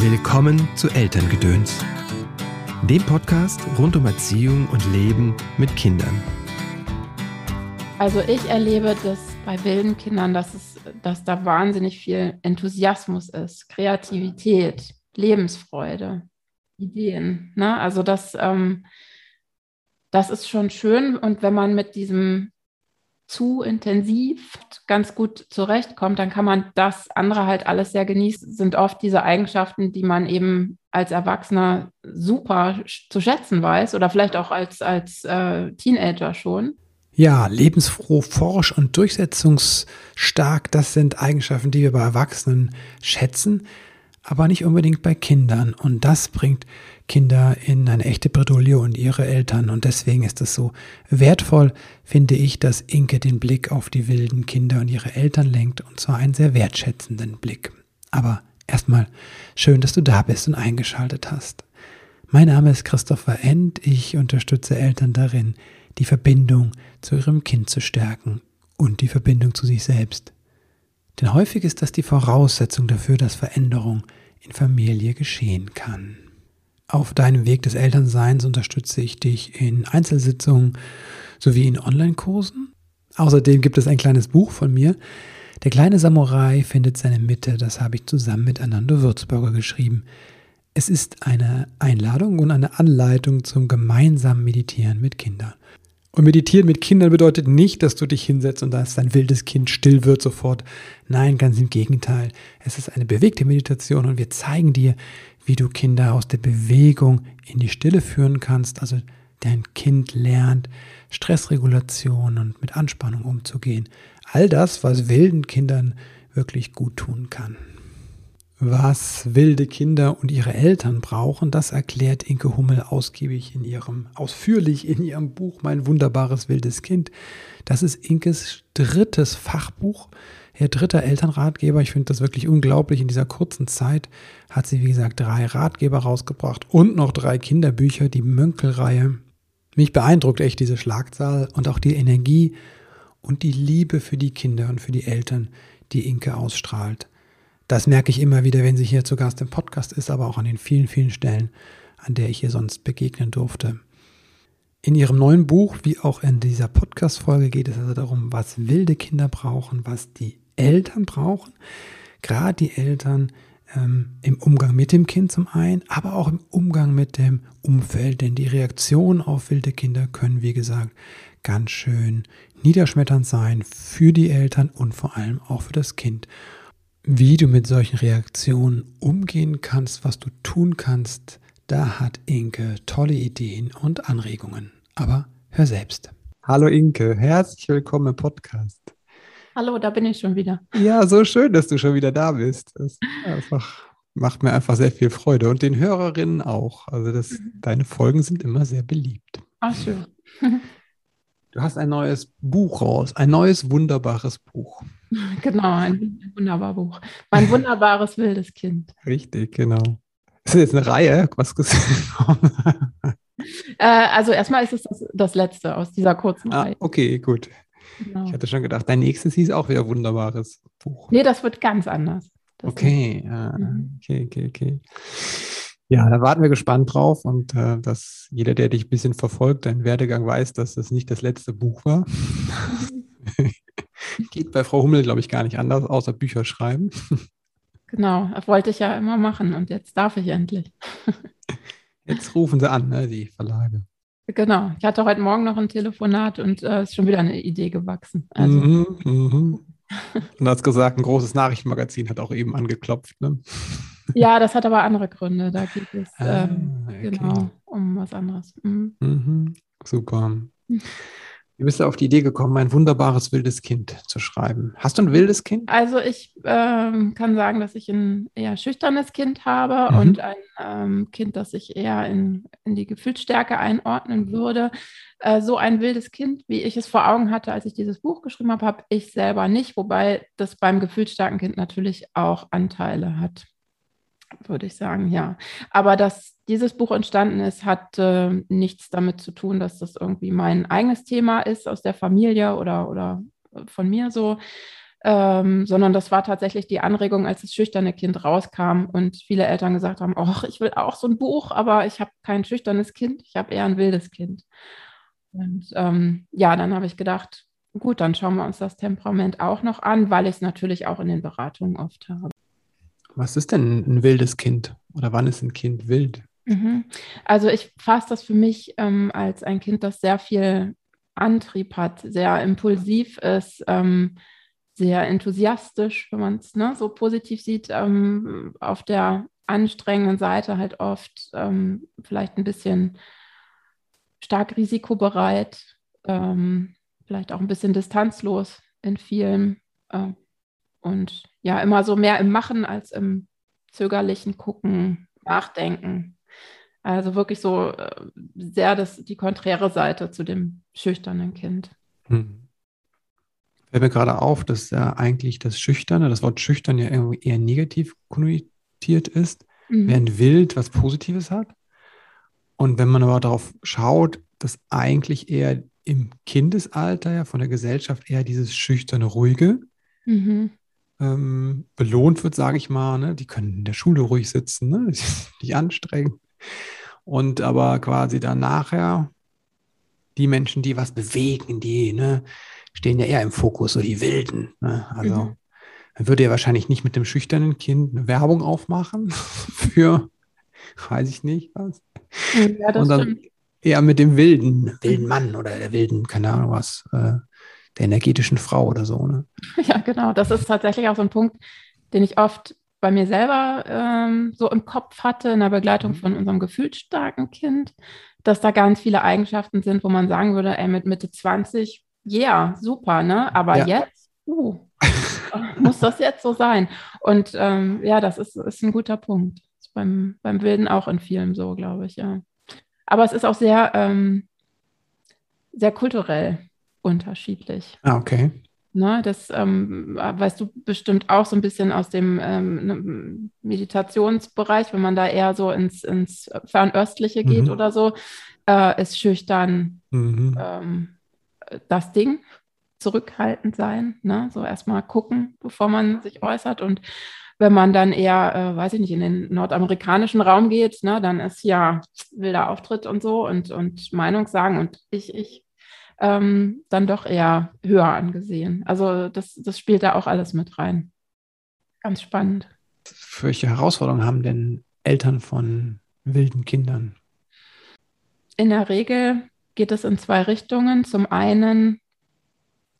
Willkommen zu Elterngedöns, dem Podcast rund um Erziehung und Leben mit Kindern. Also ich erlebe das bei wilden Kindern, dass, es, dass da wahnsinnig viel Enthusiasmus ist, Kreativität, Lebensfreude, Ideen. Ne? Also das, ähm, das ist schon schön. Und wenn man mit diesem zu intensiv ganz gut zurechtkommt, dann kann man das andere halt alles sehr genießen. Sind oft diese Eigenschaften, die man eben als Erwachsener super zu schätzen weiß oder vielleicht auch als, als äh, Teenager schon. Ja, lebensfroh, forsch und durchsetzungsstark, das sind Eigenschaften, die wir bei Erwachsenen schätzen, aber nicht unbedingt bei Kindern. Und das bringt Kinder in eine echte Bredouille und ihre Eltern. Und deswegen ist es so wertvoll, finde ich, dass Inke den Blick auf die wilden Kinder und ihre Eltern lenkt, und zwar einen sehr wertschätzenden Blick. Aber erstmal schön, dass du da bist und eingeschaltet hast. Mein Name ist Christopher End. Ich unterstütze Eltern darin, die Verbindung zu ihrem Kind zu stärken und die Verbindung zu sich selbst. Denn häufig ist das die Voraussetzung dafür, dass Veränderung in Familie geschehen kann. Auf deinem Weg des Elternseins unterstütze ich dich in Einzelsitzungen sowie in Online-Kursen. Außerdem gibt es ein kleines Buch von mir. Der kleine Samurai findet seine Mitte. Das habe ich zusammen mit Anando Würzburger geschrieben. Es ist eine Einladung und eine Anleitung zum gemeinsamen Meditieren mit Kindern. Und meditieren mit Kindern bedeutet nicht, dass du dich hinsetzt und dass dein wildes Kind still wird sofort. Nein, ganz im Gegenteil. Es ist eine bewegte Meditation und wir zeigen dir, wie du Kinder aus der Bewegung in die Stille führen kannst, also dein Kind lernt, Stressregulation und mit Anspannung umzugehen. All das, was wilden Kindern wirklich gut tun kann. Was wilde Kinder und ihre Eltern brauchen, das erklärt Inke Hummel ausgiebig in ihrem, ausführlich in ihrem Buch Mein wunderbares wildes Kind. Das ist Inkes drittes Fachbuch ihr dritter Elternratgeber. Ich finde das wirklich unglaublich. In dieser kurzen Zeit hat sie, wie gesagt, drei Ratgeber rausgebracht und noch drei Kinderbücher, die Mönkelreihe. Mich beeindruckt echt diese Schlagzahl und auch die Energie und die Liebe für die Kinder und für die Eltern, die Inke ausstrahlt. Das merke ich immer wieder, wenn sie hier zu Gast im Podcast ist, aber auch an den vielen, vielen Stellen, an der ich ihr sonst begegnen durfte. In ihrem neuen Buch, wie auch in dieser Podcast-Folge, geht es also darum, was wilde Kinder brauchen, was die Eltern brauchen, gerade die Eltern ähm, im Umgang mit dem Kind zum einen, aber auch im Umgang mit dem Umfeld, denn die Reaktionen auf wilde Kinder können, wie gesagt, ganz schön niederschmetternd sein für die Eltern und vor allem auch für das Kind. Wie du mit solchen Reaktionen umgehen kannst, was du tun kannst, da hat Inke tolle Ideen und Anregungen. Aber hör selbst. Hallo Inke, herzlich willkommen im Podcast. Hallo, da bin ich schon wieder. Ja, so schön, dass du schon wieder da bist. Das einfach, macht mir einfach sehr viel Freude und den Hörerinnen auch. Also das, mhm. deine Folgen sind immer sehr beliebt. Ach, schön. Du hast ein neues Buch raus, ein neues wunderbares Buch. Genau, ein wunderbares Buch. Mein wunderbares wildes Kind. Richtig, genau. Ist das jetzt eine Reihe? Was äh, also erstmal ist es das, das letzte aus dieser kurzen ah, Reihe. Okay, gut. Genau. Ich hatte schon gedacht, dein nächstes hieß auch wieder wunderbares Buch. Nee, das wird ganz anders. Das okay, ja, mhm. okay, okay, okay. Ja, da warten wir gespannt drauf und äh, dass jeder, der dich ein bisschen verfolgt, deinen Werdegang weiß, dass das nicht das letzte Buch war. Geht bei Frau Hummel, glaube ich, gar nicht anders, außer Bücher schreiben. Genau, das wollte ich ja immer machen und jetzt darf ich endlich. Jetzt rufen sie an, ne, die Verlage. Genau. Ich hatte heute Morgen noch ein Telefonat und es äh, ist schon wieder eine Idee gewachsen. Also. Mhm, mhm. Und du hast gesagt, ein großes Nachrichtenmagazin hat auch eben angeklopft. Ne? Ja, das hat aber andere Gründe. Da geht es ah, ähm, okay. genau um was anderes. Mhm. mhm. Super. Wie bist du auf die Idee gekommen, ein wunderbares wildes Kind zu schreiben? Hast du ein wildes Kind? Also ich ähm, kann sagen, dass ich ein eher schüchternes Kind habe mhm. und ein ähm, Kind, das ich eher in, in die Gefühlsstärke einordnen würde. Äh, so ein wildes Kind, wie ich es vor Augen hatte, als ich dieses Buch geschrieben habe, habe ich selber nicht, wobei das beim gefühlsstarken Kind natürlich auch Anteile hat würde ich sagen, ja. Aber dass dieses Buch entstanden ist, hat äh, nichts damit zu tun, dass das irgendwie mein eigenes Thema ist aus der Familie oder, oder von mir so, ähm, sondern das war tatsächlich die Anregung, als das schüchterne Kind rauskam und viele Eltern gesagt haben, ach, ich will auch so ein Buch, aber ich habe kein schüchternes Kind, ich habe eher ein wildes Kind. Und ähm, ja, dann habe ich gedacht, gut, dann schauen wir uns das Temperament auch noch an, weil ich es natürlich auch in den Beratungen oft habe. Was ist denn ein wildes Kind oder wann ist ein Kind wild? Mhm. Also ich fasse das für mich ähm, als ein Kind, das sehr viel Antrieb hat, sehr impulsiv ist, ähm, sehr enthusiastisch, wenn man es ne, so positiv sieht, ähm, auf der anstrengenden Seite halt oft ähm, vielleicht ein bisschen stark risikobereit, ähm, vielleicht auch ein bisschen distanzlos in vielen äh, und ja, immer so mehr im Machen als im zögerlichen Gucken, Nachdenken. Also wirklich so äh, sehr das, die konträre Seite zu dem schüchternen Kind. Hm. Fällt mir gerade auf, dass ja eigentlich das Schüchterne, das Wort schüchtern ja irgendwie eher negativ konnotiert ist, mhm. während wild was Positives hat. Und wenn man aber darauf schaut, dass eigentlich eher im Kindesalter ja von der Gesellschaft eher dieses schüchterne, ruhige mhm. Ähm, belohnt wird, sage ich mal. Ne? Die können in der Schule ruhig sitzen, ne? nicht anstrengen. Und aber quasi dann nachher die Menschen, die was bewegen, die ne, stehen ja eher im Fokus, so die Wilden. Ne? Also mhm. dann würde er wahrscheinlich nicht mit dem schüchternen Kind eine Werbung aufmachen für, weiß ich nicht was. Ja, Und dann stimmt. eher mit dem wilden, wilden Mann oder der wilden, keine Ahnung was, äh, der energetischen Frau oder so. Ne? Ja, genau. Das ist tatsächlich auch so ein Punkt, den ich oft bei mir selber ähm, so im Kopf hatte, in der Begleitung mhm. von unserem gefühlsstarken Kind, dass da ganz viele Eigenschaften sind, wo man sagen würde, ey, mit Mitte 20, ja, yeah, super, ne? Aber ja. jetzt, uh, muss das jetzt so sein? Und ähm, ja, das ist, ist ein guter Punkt. Ist beim, beim Wilden auch in vielen so, glaube ich, ja. Aber es ist auch sehr, ähm, sehr kulturell unterschiedlich. Ah, okay. Ne, das ähm, weißt du bestimmt auch so ein bisschen aus dem ähm, ne, Meditationsbereich, wenn man da eher so ins, ins Fernöstliche geht mhm. oder so, äh, ist schüchtern mhm. ähm, das Ding, zurückhaltend sein, ne? so erstmal gucken, bevor man sich äußert und wenn man dann eher, äh, weiß ich nicht, in den nordamerikanischen Raum geht, ne, dann ist ja wilder Auftritt und so und, und Meinung sagen und ich, ich ähm, dann doch eher höher angesehen. Also das, das spielt da auch alles mit rein. Ganz spannend. Welche Herausforderungen haben denn Eltern von wilden Kindern? In der Regel geht es in zwei Richtungen. Zum einen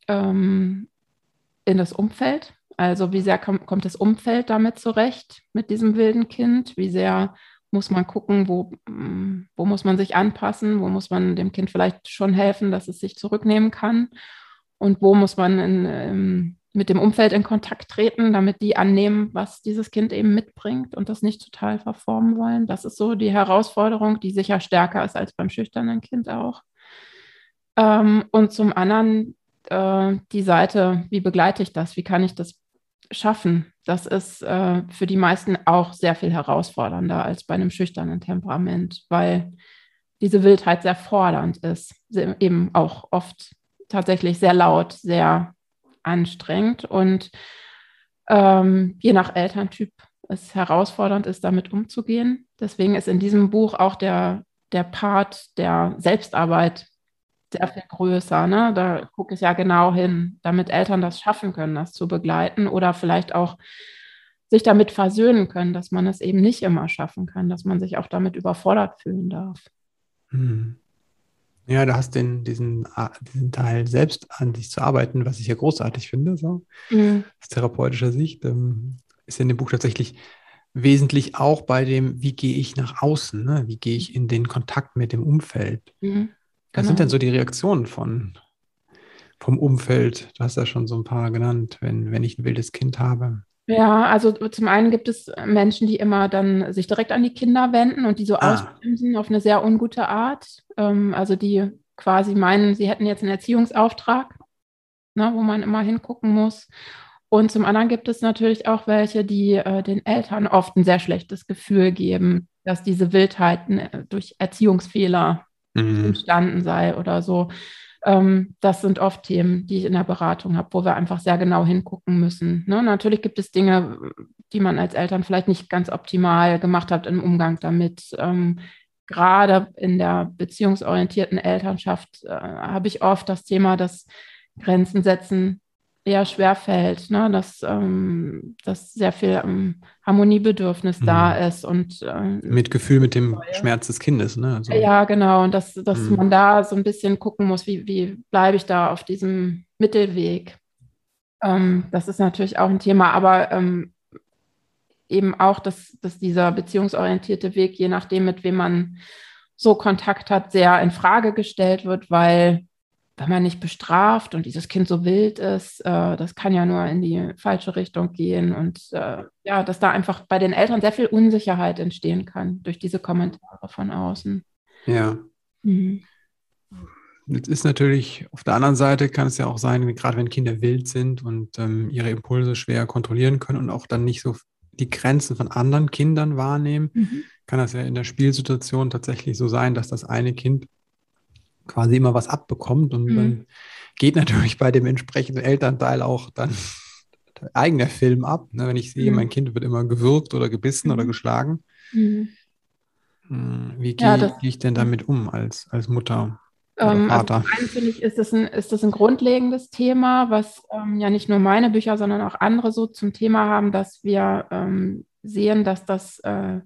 ähm, in das Umfeld. Also wie sehr kommt, kommt das Umfeld damit zurecht, mit diesem wilden Kind? Wie sehr muss man gucken, wo, mm, wo muss man sich anpassen, wo muss man dem Kind vielleicht schon helfen, dass es sich zurücknehmen kann und wo muss man in, ähm, mit dem Umfeld in Kontakt treten, damit die annehmen, was dieses Kind eben mitbringt und das nicht total verformen wollen. Das ist so die Herausforderung, die sicher stärker ist als beim schüchternen Kind auch. Ähm, und zum anderen äh, die Seite, wie begleite ich das? Wie kann ich das schaffen. Das ist äh, für die meisten auch sehr viel herausfordernder als bei einem schüchternen Temperament, weil diese Wildheit sehr fordernd ist, eben auch oft tatsächlich sehr laut, sehr anstrengend und ähm, je nach Elterntyp es herausfordernd ist, damit umzugehen. Deswegen ist in diesem Buch auch der, der Part der Selbstarbeit sehr viel größer. Ne? Da gucke ich ja genau hin, damit Eltern das schaffen können, das zu begleiten oder vielleicht auch sich damit versöhnen können, dass man es eben nicht immer schaffen kann, dass man sich auch damit überfordert fühlen darf. Hm. Ja, du hast den, diesen, diesen Teil selbst an sich zu arbeiten, was ich ja großartig finde, so mhm. aus therapeutischer Sicht, ähm, ist in dem Buch tatsächlich wesentlich auch bei dem, wie gehe ich nach außen, ne? wie gehe ich in den Kontakt mit dem Umfeld. Mhm. Was genau. sind denn so die Reaktionen von, vom Umfeld? Du hast ja schon so ein paar genannt, wenn, wenn ich ein wildes Kind habe. Ja, also zum einen gibt es Menschen, die immer dann sich direkt an die Kinder wenden und die so ah. ausbremsen auf eine sehr ungute Art. Ähm, also die quasi meinen, sie hätten jetzt einen Erziehungsauftrag, ne, wo man immer hingucken muss. Und zum anderen gibt es natürlich auch welche, die äh, den Eltern oft ein sehr schlechtes Gefühl geben, dass diese Wildheiten äh, durch Erziehungsfehler mhm. entstanden sei oder so. Ähm, das sind oft Themen, die ich in der Beratung habe, wo wir einfach sehr genau hingucken müssen. Ne? Natürlich gibt es Dinge, die man als Eltern vielleicht nicht ganz optimal gemacht hat im Umgang damit. Ähm, gerade in der beziehungsorientierten Elternschaft äh, habe ich oft das Thema, dass Grenzen setzen eher schwer fällt, ne? dass, ähm, dass sehr viel ähm, Harmoniebedürfnis mhm. da ist und äh, Mitgefühl mit dem Schmerz des Kindes, ne? Also, ja, genau, und dass, dass mhm. man da so ein bisschen gucken muss, wie, wie bleibe ich da auf diesem Mittelweg. Ähm, das ist natürlich auch ein Thema, aber ähm, eben auch, dass, dass dieser beziehungsorientierte Weg, je nachdem, mit wem man so Kontakt hat, sehr in Frage gestellt wird, weil wenn man nicht bestraft und dieses Kind so wild ist, äh, das kann ja nur in die falsche Richtung gehen und äh, ja, dass da einfach bei den Eltern sehr viel Unsicherheit entstehen kann durch diese Kommentare von außen. Ja. Mhm. Jetzt ist natürlich auf der anderen Seite kann es ja auch sein, gerade wenn Kinder wild sind und ähm, ihre Impulse schwer kontrollieren können und auch dann nicht so die Grenzen von anderen Kindern wahrnehmen, mhm. kann das ja in der Spielsituation tatsächlich so sein, dass das eine Kind quasi immer was abbekommt und mhm. dann geht natürlich bei dem entsprechenden Elternteil auch dann der eigene Film ab. Ne? Wenn ich sehe, mhm. mein Kind wird immer gewürgt oder gebissen oder mhm. geschlagen. Mhm. Hm, wie gehe ja, geh ich denn damit um als, als Mutter? Ähm, also zum einen finde ich, ist das, ein, ist das ein grundlegendes Thema, was ähm, ja nicht nur meine Bücher, sondern auch andere so zum Thema haben, dass wir ähm, sehen, dass das äh,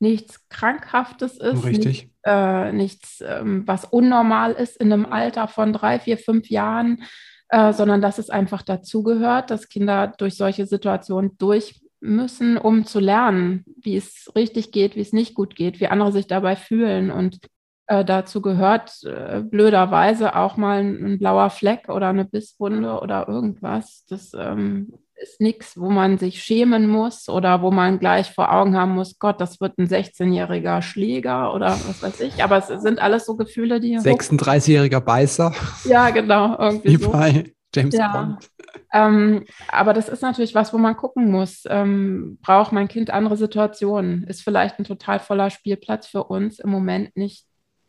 nichts Krankhaftes ist, Richtig. Nicht, äh, nichts, ähm, was unnormal ist in einem Alter von drei, vier, fünf Jahren, äh, sondern dass es einfach dazugehört, dass Kinder durch solche Situationen durch müssen, um zu lernen, wie es richtig geht, wie es nicht gut geht, wie andere sich dabei fühlen. Und äh, dazu gehört äh, blöderweise auch mal ein, ein, blauer Fleck oder eine Bisswunde oder irgendwas. Das ähm, ist nichts, wo man sich schämen muss oder wo man gleich vor Augen haben muss, Gott, das wird ein 16-jähriger Schläger oder was weiß ich. Aber es sind alles so Gefühle, die. 36-jähriger Beißer. Ja, genau. Irgendwie Wie so. bei James ja. Bond. Ähm, aber das ist natürlich was, wo man gucken muss. Ähm, braucht mein Kind andere Situationen? Ist vielleicht ein total voller Spielplatz für uns im Moment nicht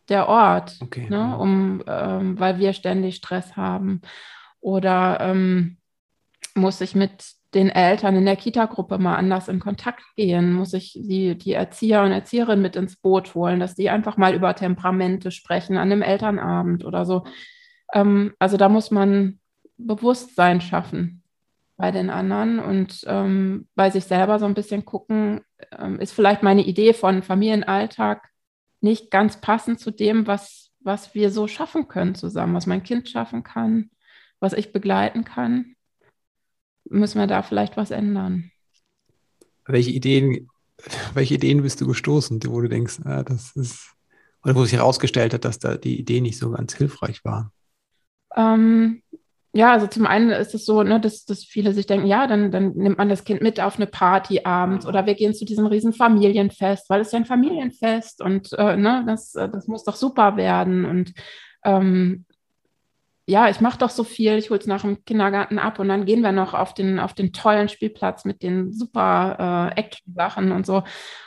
der Ort, okay. ne, um, ähm, weil wir ständig Stress haben? Oder ähm, muss ich mit den Eltern in der Kita-Gruppe mal anders in Kontakt gehen? Muss ich die, die Erzieher und Erzieherinnen mit ins Boot holen, dass die einfach mal über Temperamente sprechen an einem Elternabend oder so? Ähm, also da muss man Bewusstsein schaffen bei den anderen und ähm, bei sich selber so ein bisschen gucken, ähm, ist vielleicht meine Idee von Familienalltag nicht ganz passend zu dem, was, was wir so schaffen können zusammen, was mein Kind schaffen kann, was ich begleiten kann müssen wir da vielleicht was ändern. Welche Ideen, welche Ideen bist du gestoßen, wo du denkst, ah, das ist, oder wo sich herausgestellt hat, dass da die Idee nicht so ganz hilfreich war? Ähm, ja, also zum einen ist es so, ne, dass, dass viele sich denken, ja, dann, dann nimmt man das Kind mit auf eine Party abends oder wir gehen zu diesem riesen Familienfest, weil es ja ein Familienfest und äh, ne, das, das muss doch super werden. Und ähm, ja, ich mache doch so viel, ich hole es nach dem Kindergarten ab und dann gehen wir noch auf den, auf den tollen Spielplatz mit den super äh, Action-Sachen und so.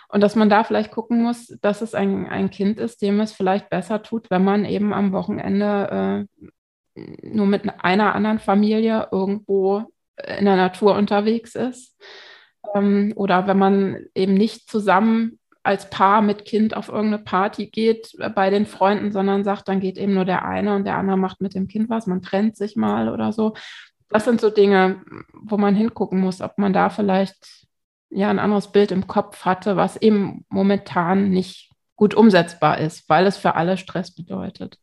Und dass man da vielleicht gucken muss, dass es ein, ein Kind ist, dem es vielleicht besser tut, wenn man eben am Wochenende äh, nur mit einer anderen Familie irgendwo in der Natur unterwegs ist. Ähm, oder wenn man eben nicht zusammen als Paar mit Kind auf irgendeine Party geht äh, bei den Freunden, sondern sagt, dann geht eben nur der eine und der andere macht mit dem Kind was, man trennt sich mal oder so. Das sind so Dinge, wo man hingucken muss, ob man da vielleicht ja ein anderes Bild im Kopf hatte, was eben momentan nicht gut umsetzbar ist, weil es für alle Stress bedeutet.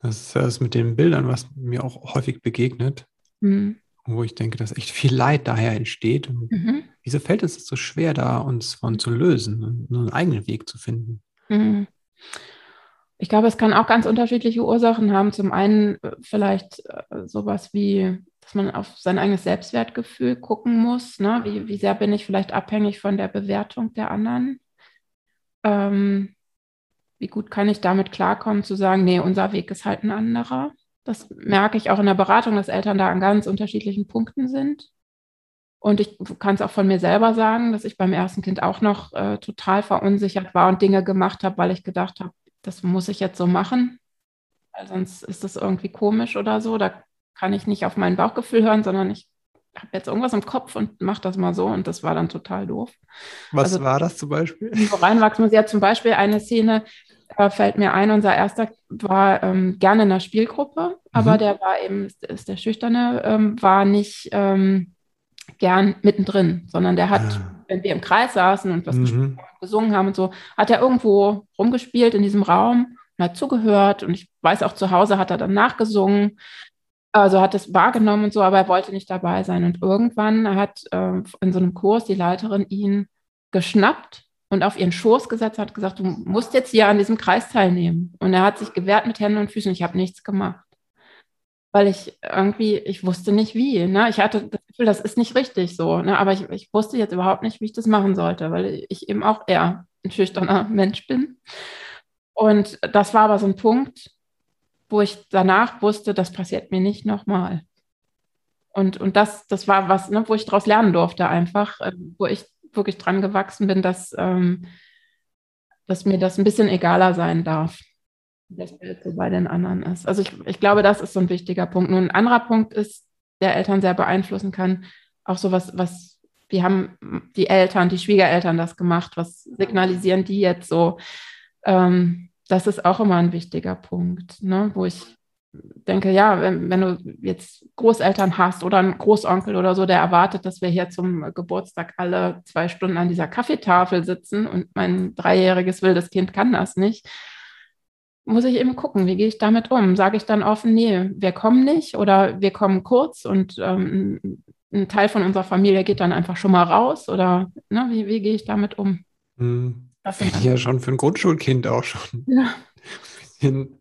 Das ist das mit den Bildern, was mir auch häufig begegnet. Mhm wo ich denke, dass echt viel Leid daher entsteht. Mhm. Wieso fällt es so schwer, da uns von zu lösen und einen eigenen Weg zu finden? Mhm. Ich glaube, es kann auch ganz unterschiedliche Ursachen haben. Zum einen äh, vielleicht äh, sowas wie, dass man auf sein eigenes Selbstwertgefühl gucken muss. Ne? Wie, wie sehr bin ich vielleicht abhängig von der Bewertung der anderen? Ähm, wie gut kann ich damit klarkommen, zu sagen, nee, unser Weg ist halt ein anderer? Das merke ich auch in der Beratung, dass Eltern da an ganz unterschiedlichen Punkten sind. Und ich kann es auch von mir selber sagen, dass ich beim ersten Kind auch noch äh, total verunsichert war und Dinge gemacht habe, weil ich gedacht habe, das muss ich jetzt so machen. weil sonst ist das irgendwie komisch oder so. Da kann ich nicht auf mein Bauchgefühl hören, sondern ich habe jetzt irgendwas im Kopf und mache das mal so und das war dann total doof. Was also, war das zum Beispiel? Reinwachsen muss ja zum Beispiel eine Szene, äh, fällt mir ein, unser erster war ähm, gerne in der Spielgruppe, aber mhm. der war eben, ist, ist der Schüchterne, ähm, war nicht ähm, gern mittendrin, sondern der hat, ah. wenn wir im Kreis saßen und was mhm. gesungen haben und so, hat er irgendwo rumgespielt in diesem Raum und hat zugehört und ich weiß auch zu Hause hat er dann nachgesungen also hat es wahrgenommen und so, aber er wollte nicht dabei sein. Und irgendwann hat äh, in so einem Kurs die Leiterin ihn geschnappt und auf ihren Schoß gesetzt, hat gesagt, du musst jetzt hier an diesem Kreis teilnehmen. Und er hat sich gewehrt mit Händen und Füßen. Ich habe nichts gemacht. Weil ich irgendwie, ich wusste nicht wie. Ne? Ich hatte das Gefühl, das ist nicht richtig so. Ne? Aber ich, ich wusste jetzt überhaupt nicht, wie ich das machen sollte, weil ich eben auch eher ein schüchterner Mensch bin. Und das war aber so ein Punkt, wo ich danach wusste, das passiert mir nicht nochmal. Und, und das, das war was, ne, wo ich daraus lernen durfte, einfach, äh, wo ich wirklich dran gewachsen bin, dass, ähm, dass mir das ein bisschen egaler sein darf, das so bei den anderen ist. Also ich, ich glaube, das ist so ein wichtiger Punkt. Nun, ein anderer Punkt ist, der Eltern sehr beeinflussen kann, auch so was, was, wie haben die Eltern, die Schwiegereltern das gemacht, was signalisieren die jetzt so? Ähm, das ist auch immer ein wichtiger Punkt, ne, wo ich denke, ja, wenn, wenn, du jetzt Großeltern hast oder einen Großonkel oder so, der erwartet, dass wir hier zum Geburtstag alle zwei Stunden an dieser Kaffeetafel sitzen und mein dreijähriges wildes Kind kann das nicht, muss ich eben gucken, wie gehe ich damit um? Sage ich dann offen, nee, wir kommen nicht oder wir kommen kurz und ähm, ein Teil von unserer Familie geht dann einfach schon mal raus oder ne, wie, wie gehe ich damit um? Hm. Das ist ja schon für ein Grundschulkind auch schon ja. ein bisschen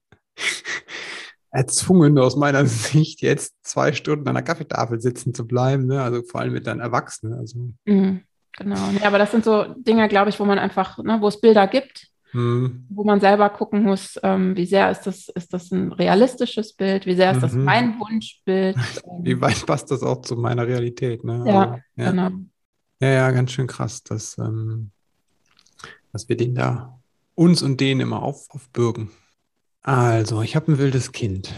erzwungen aus meiner Sicht, jetzt zwei Stunden an der Kaffeetafel sitzen zu bleiben, ne? also vor allem mit dann Erwachsenen. Also. Mhm, genau. Ja, aber das sind so Dinge, glaube ich, wo man einfach, ne, wo es Bilder gibt, mhm. wo man selber gucken muss, ähm, wie sehr ist das, ist das ein realistisches Bild, wie sehr ist das mhm. mein Wunschbild. wie weit passt das auch zu meiner Realität? Ne? Ja, also, ja, genau. Ja, ja, ganz schön krass. Das ähm, dass wir den da uns und denen immer auf, aufbürgen. Also, ich habe ein wildes Kind.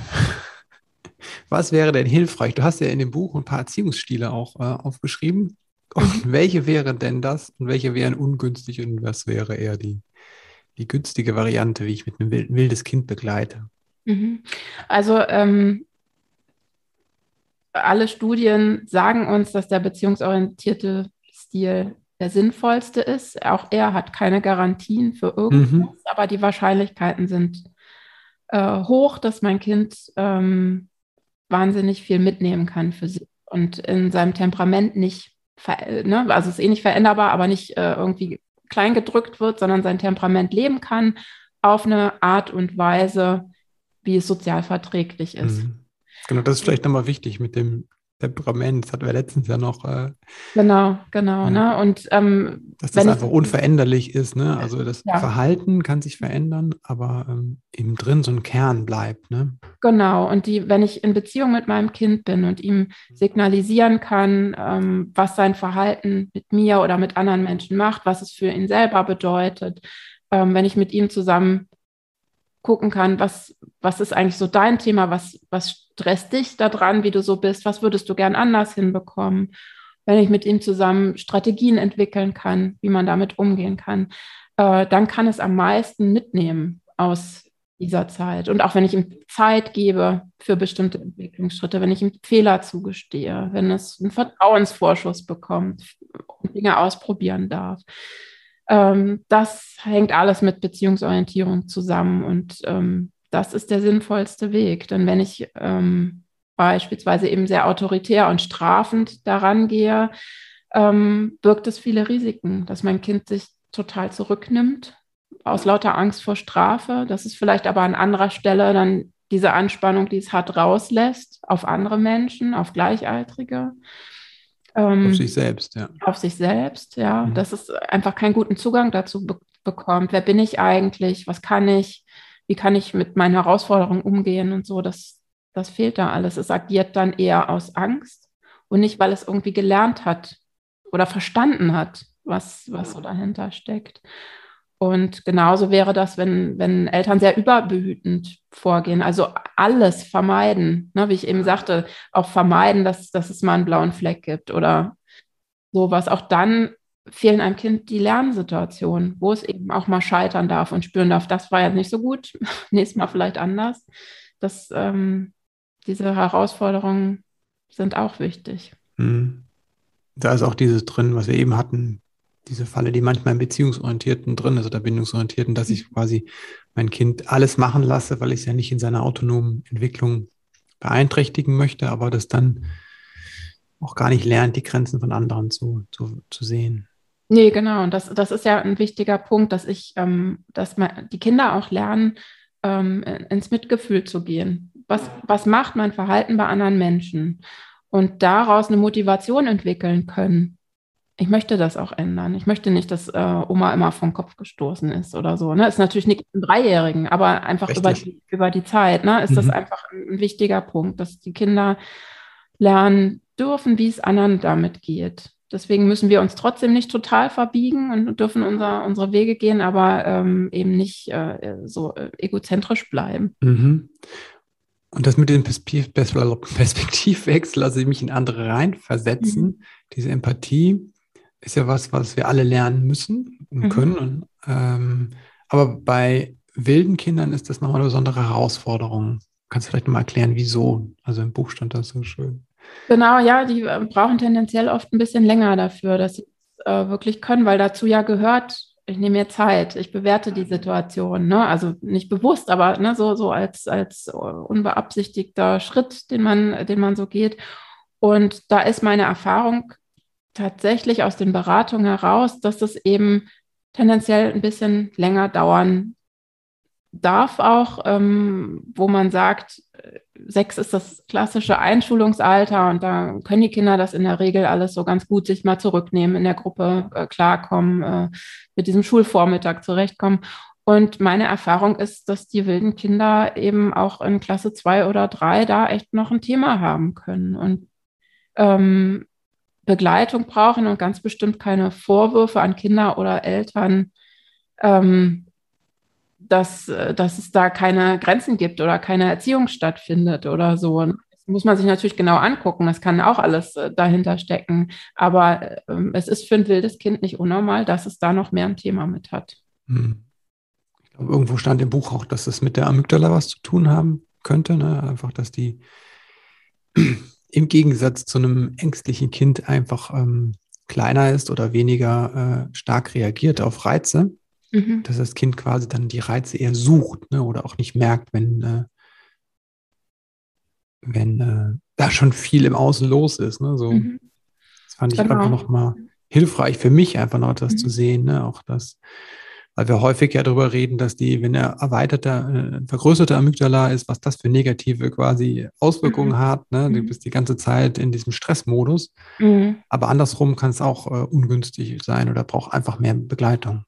Was wäre denn hilfreich? Du hast ja in dem Buch ein paar Erziehungsstile auch äh, aufgeschrieben. Und mhm. welche wäre denn das und welche wären ungünstig und was wäre eher die, die günstige Variante, wie ich mit einem wildes Kind begleite? Mhm. Also ähm, alle Studien sagen uns, dass der beziehungsorientierte Stil der sinnvollste ist. Auch er hat keine Garantien für irgendwas, mhm. aber die Wahrscheinlichkeiten sind äh, hoch, dass mein Kind ähm, wahnsinnig viel mitnehmen kann für sich und in seinem Temperament nicht, ne, also ist eh nicht veränderbar, aber nicht äh, irgendwie kleingedrückt wird, sondern sein Temperament leben kann auf eine Art und Weise, wie es sozial verträglich ist. Mhm. Genau, das ist vielleicht nochmal wichtig mit dem Temperament. Das hatten wir letztens ja noch. Äh, genau, genau. Ja. Ne? Und, ähm, Dass das einfach ich, unveränderlich ist. Ne? Also das ja. Verhalten kann sich verändern, aber ähm, eben drin so ein Kern bleibt. Ne? Genau. Und die, wenn ich in Beziehung mit meinem Kind bin und ihm signalisieren kann, ähm, was sein Verhalten mit mir oder mit anderen Menschen macht, was es für ihn selber bedeutet, ähm, wenn ich mit ihm zusammen gucken kann, was, was ist eigentlich so dein Thema, was, was stresst dich daran, wie du so bist, was würdest du gern anders hinbekommen, wenn ich mit ihm zusammen Strategien entwickeln kann, wie man damit umgehen kann, äh, dann kann es am meisten mitnehmen aus dieser Zeit. Und auch wenn ich ihm Zeit gebe für bestimmte Entwicklungsschritte, wenn ich ihm Fehler zugestehe, wenn es einen Vertrauensvorschuss bekommt und Dinge ausprobieren darf. Ähm, das hängt alles mit Beziehungsorientierung zusammen und ähm, das ist der sinnvollste Weg. Denn wenn ich ähm, beispielsweise eben sehr autoritär und strafend daran gehe, ähm, birgt es viele Risiken, dass mein Kind sich total zurücknimmt aus lauter Angst vor Strafe. Das ist vielleicht aber an anderer Stelle dann diese Anspannung, die es hat, rauslässt auf andere Menschen, auf Gleichaltrige. Ähm, auf sich selbst, ja. Auf sich selbst, ja. Mhm. Dass es einfach keinen guten Zugang dazu be bekommt. Wer bin ich eigentlich? Was kann ich? wie kann ich mit meinen Herausforderungen umgehen und so, das, das fehlt da alles. Es agiert dann eher aus Angst und nicht, weil es irgendwie gelernt hat oder verstanden hat, was, was so dahinter steckt. Und genauso wäre das, wenn, wenn Eltern sehr überbehütend vorgehen, also alles vermeiden, ne, wie ich eben sagte, auch vermeiden, dass, dass es mal einen blauen Fleck gibt oder sowas. Auch dann fehlen einem Kind die Lernsituationen, wo es eben auch mal scheitern darf und spüren darf, das war ja nicht so gut, nächstes Mal vielleicht anders. Das, ähm, diese Herausforderungen sind auch wichtig. Mhm. Da ist auch dieses drin, was wir eben hatten, diese Falle, die manchmal im Beziehungsorientierten drin ist oder Bindungsorientierten, dass ich quasi mein Kind alles machen lasse, weil ich es ja nicht in seiner autonomen Entwicklung beeinträchtigen möchte, aber das dann auch gar nicht lernt, die Grenzen von anderen zu, zu, zu sehen. Nee, genau. Und das, das ist ja ein wichtiger Punkt, dass ich, ähm, dass man, die Kinder auch lernen, ähm, ins Mitgefühl zu gehen. Was, was macht mein Verhalten bei anderen Menschen? Und daraus eine Motivation entwickeln können. Ich möchte das auch ändern. Ich möchte nicht, dass äh, Oma immer vom Kopf gestoßen ist oder so. Ne? Ist natürlich nicht im Dreijährigen, aber einfach über die, über die Zeit ne? ist mhm. das einfach ein, wichtiger Punkt, dass die Kinder lernen dürfen, wie es anderen damit geht. Deswegen müssen wir uns trotzdem nicht total verbiegen und dürfen unser, unsere Wege gehen, aber ähm, eben nicht äh, so äh, egozentrisch bleiben. Mhm. Und das mit dem Perspektivwechsel, also mich in andere reinversetzen, mhm. diese Empathie, ist ja was, was wir alle lernen müssen und mhm. können. Und, ähm, aber bei wilden Kindern ist das nochmal eine besondere Herausforderung. Kannst du vielleicht nochmal erklären, wieso? Also im Buch stand das so schön. Genau, ja, die äh, brauchen tendenziell oft ein bisschen länger dafür, dass sie es äh, wirklich können, weil dazu ja gehört, ich nehme mir Zeit, ich bewerte die Situation, ne? also nicht bewusst, aber ne, so, so als, als unbeabsichtigter Schritt, den man, den man so geht. Und da ist meine Erfahrung tatsächlich aus den Beratungen heraus, dass es eben tendenziell ein bisschen länger dauern darf auch, ähm, wo man sagt, sechs ist das klassische Einschulungsalter und da können die Kinder das in der Regel alles so ganz gut sich mal zurücknehmen, in der Gruppe äh, klarkommen, äh, mit diesem Schulvormittag zurechtkommen. Und meine Erfahrung ist, dass die wilden Kinder eben auch in Klasse zwei oder drei da echt noch ein Thema haben können und ähm, Begleitung brauchen und ganz bestimmt keine Vorwürfe an Kinder oder Eltern, ähm, dass, äh, dass es da keine Grenzen gibt oder keine Erziehung stattfindet oder so. Das muss man sich natürlich genau angucken. Das kann auch alles äh, dahinter stecken. Aber ähm, es ist für ein wildes Kind nicht unnormal, dass es da noch mehr ein Thema mit hat. Hm. Ich glaube, irgendwo stand im Buch auch, dass es mit der Amygdala was zu tun haben könnte. Ne? Einfach, dass die im Gegensatz zu einem ängstlichen Kind einfach ähm, kleiner ist oder weniger äh, stark reagiert auf Reize. Mhm. Dass das Kind quasi dann die Reize eher sucht ne? oder auch nicht merkt, wenn, äh, wenn äh, da schon viel im Außen los ist. Ne? So, mhm. Das fand ich genau. einfach nochmal hilfreich für mich, einfach noch das mhm. zu sehen. Ne? Auch das, weil wir häufig ja darüber reden, dass die, wenn er erweiterte, äh, vergrößerte Amygdala ist, was das für negative quasi Auswirkungen mhm. hat. Ne? Du mhm. bist die ganze Zeit in diesem Stressmodus. Mhm. Aber andersrum kann es auch äh, ungünstig sein oder braucht einfach mehr Begleitung.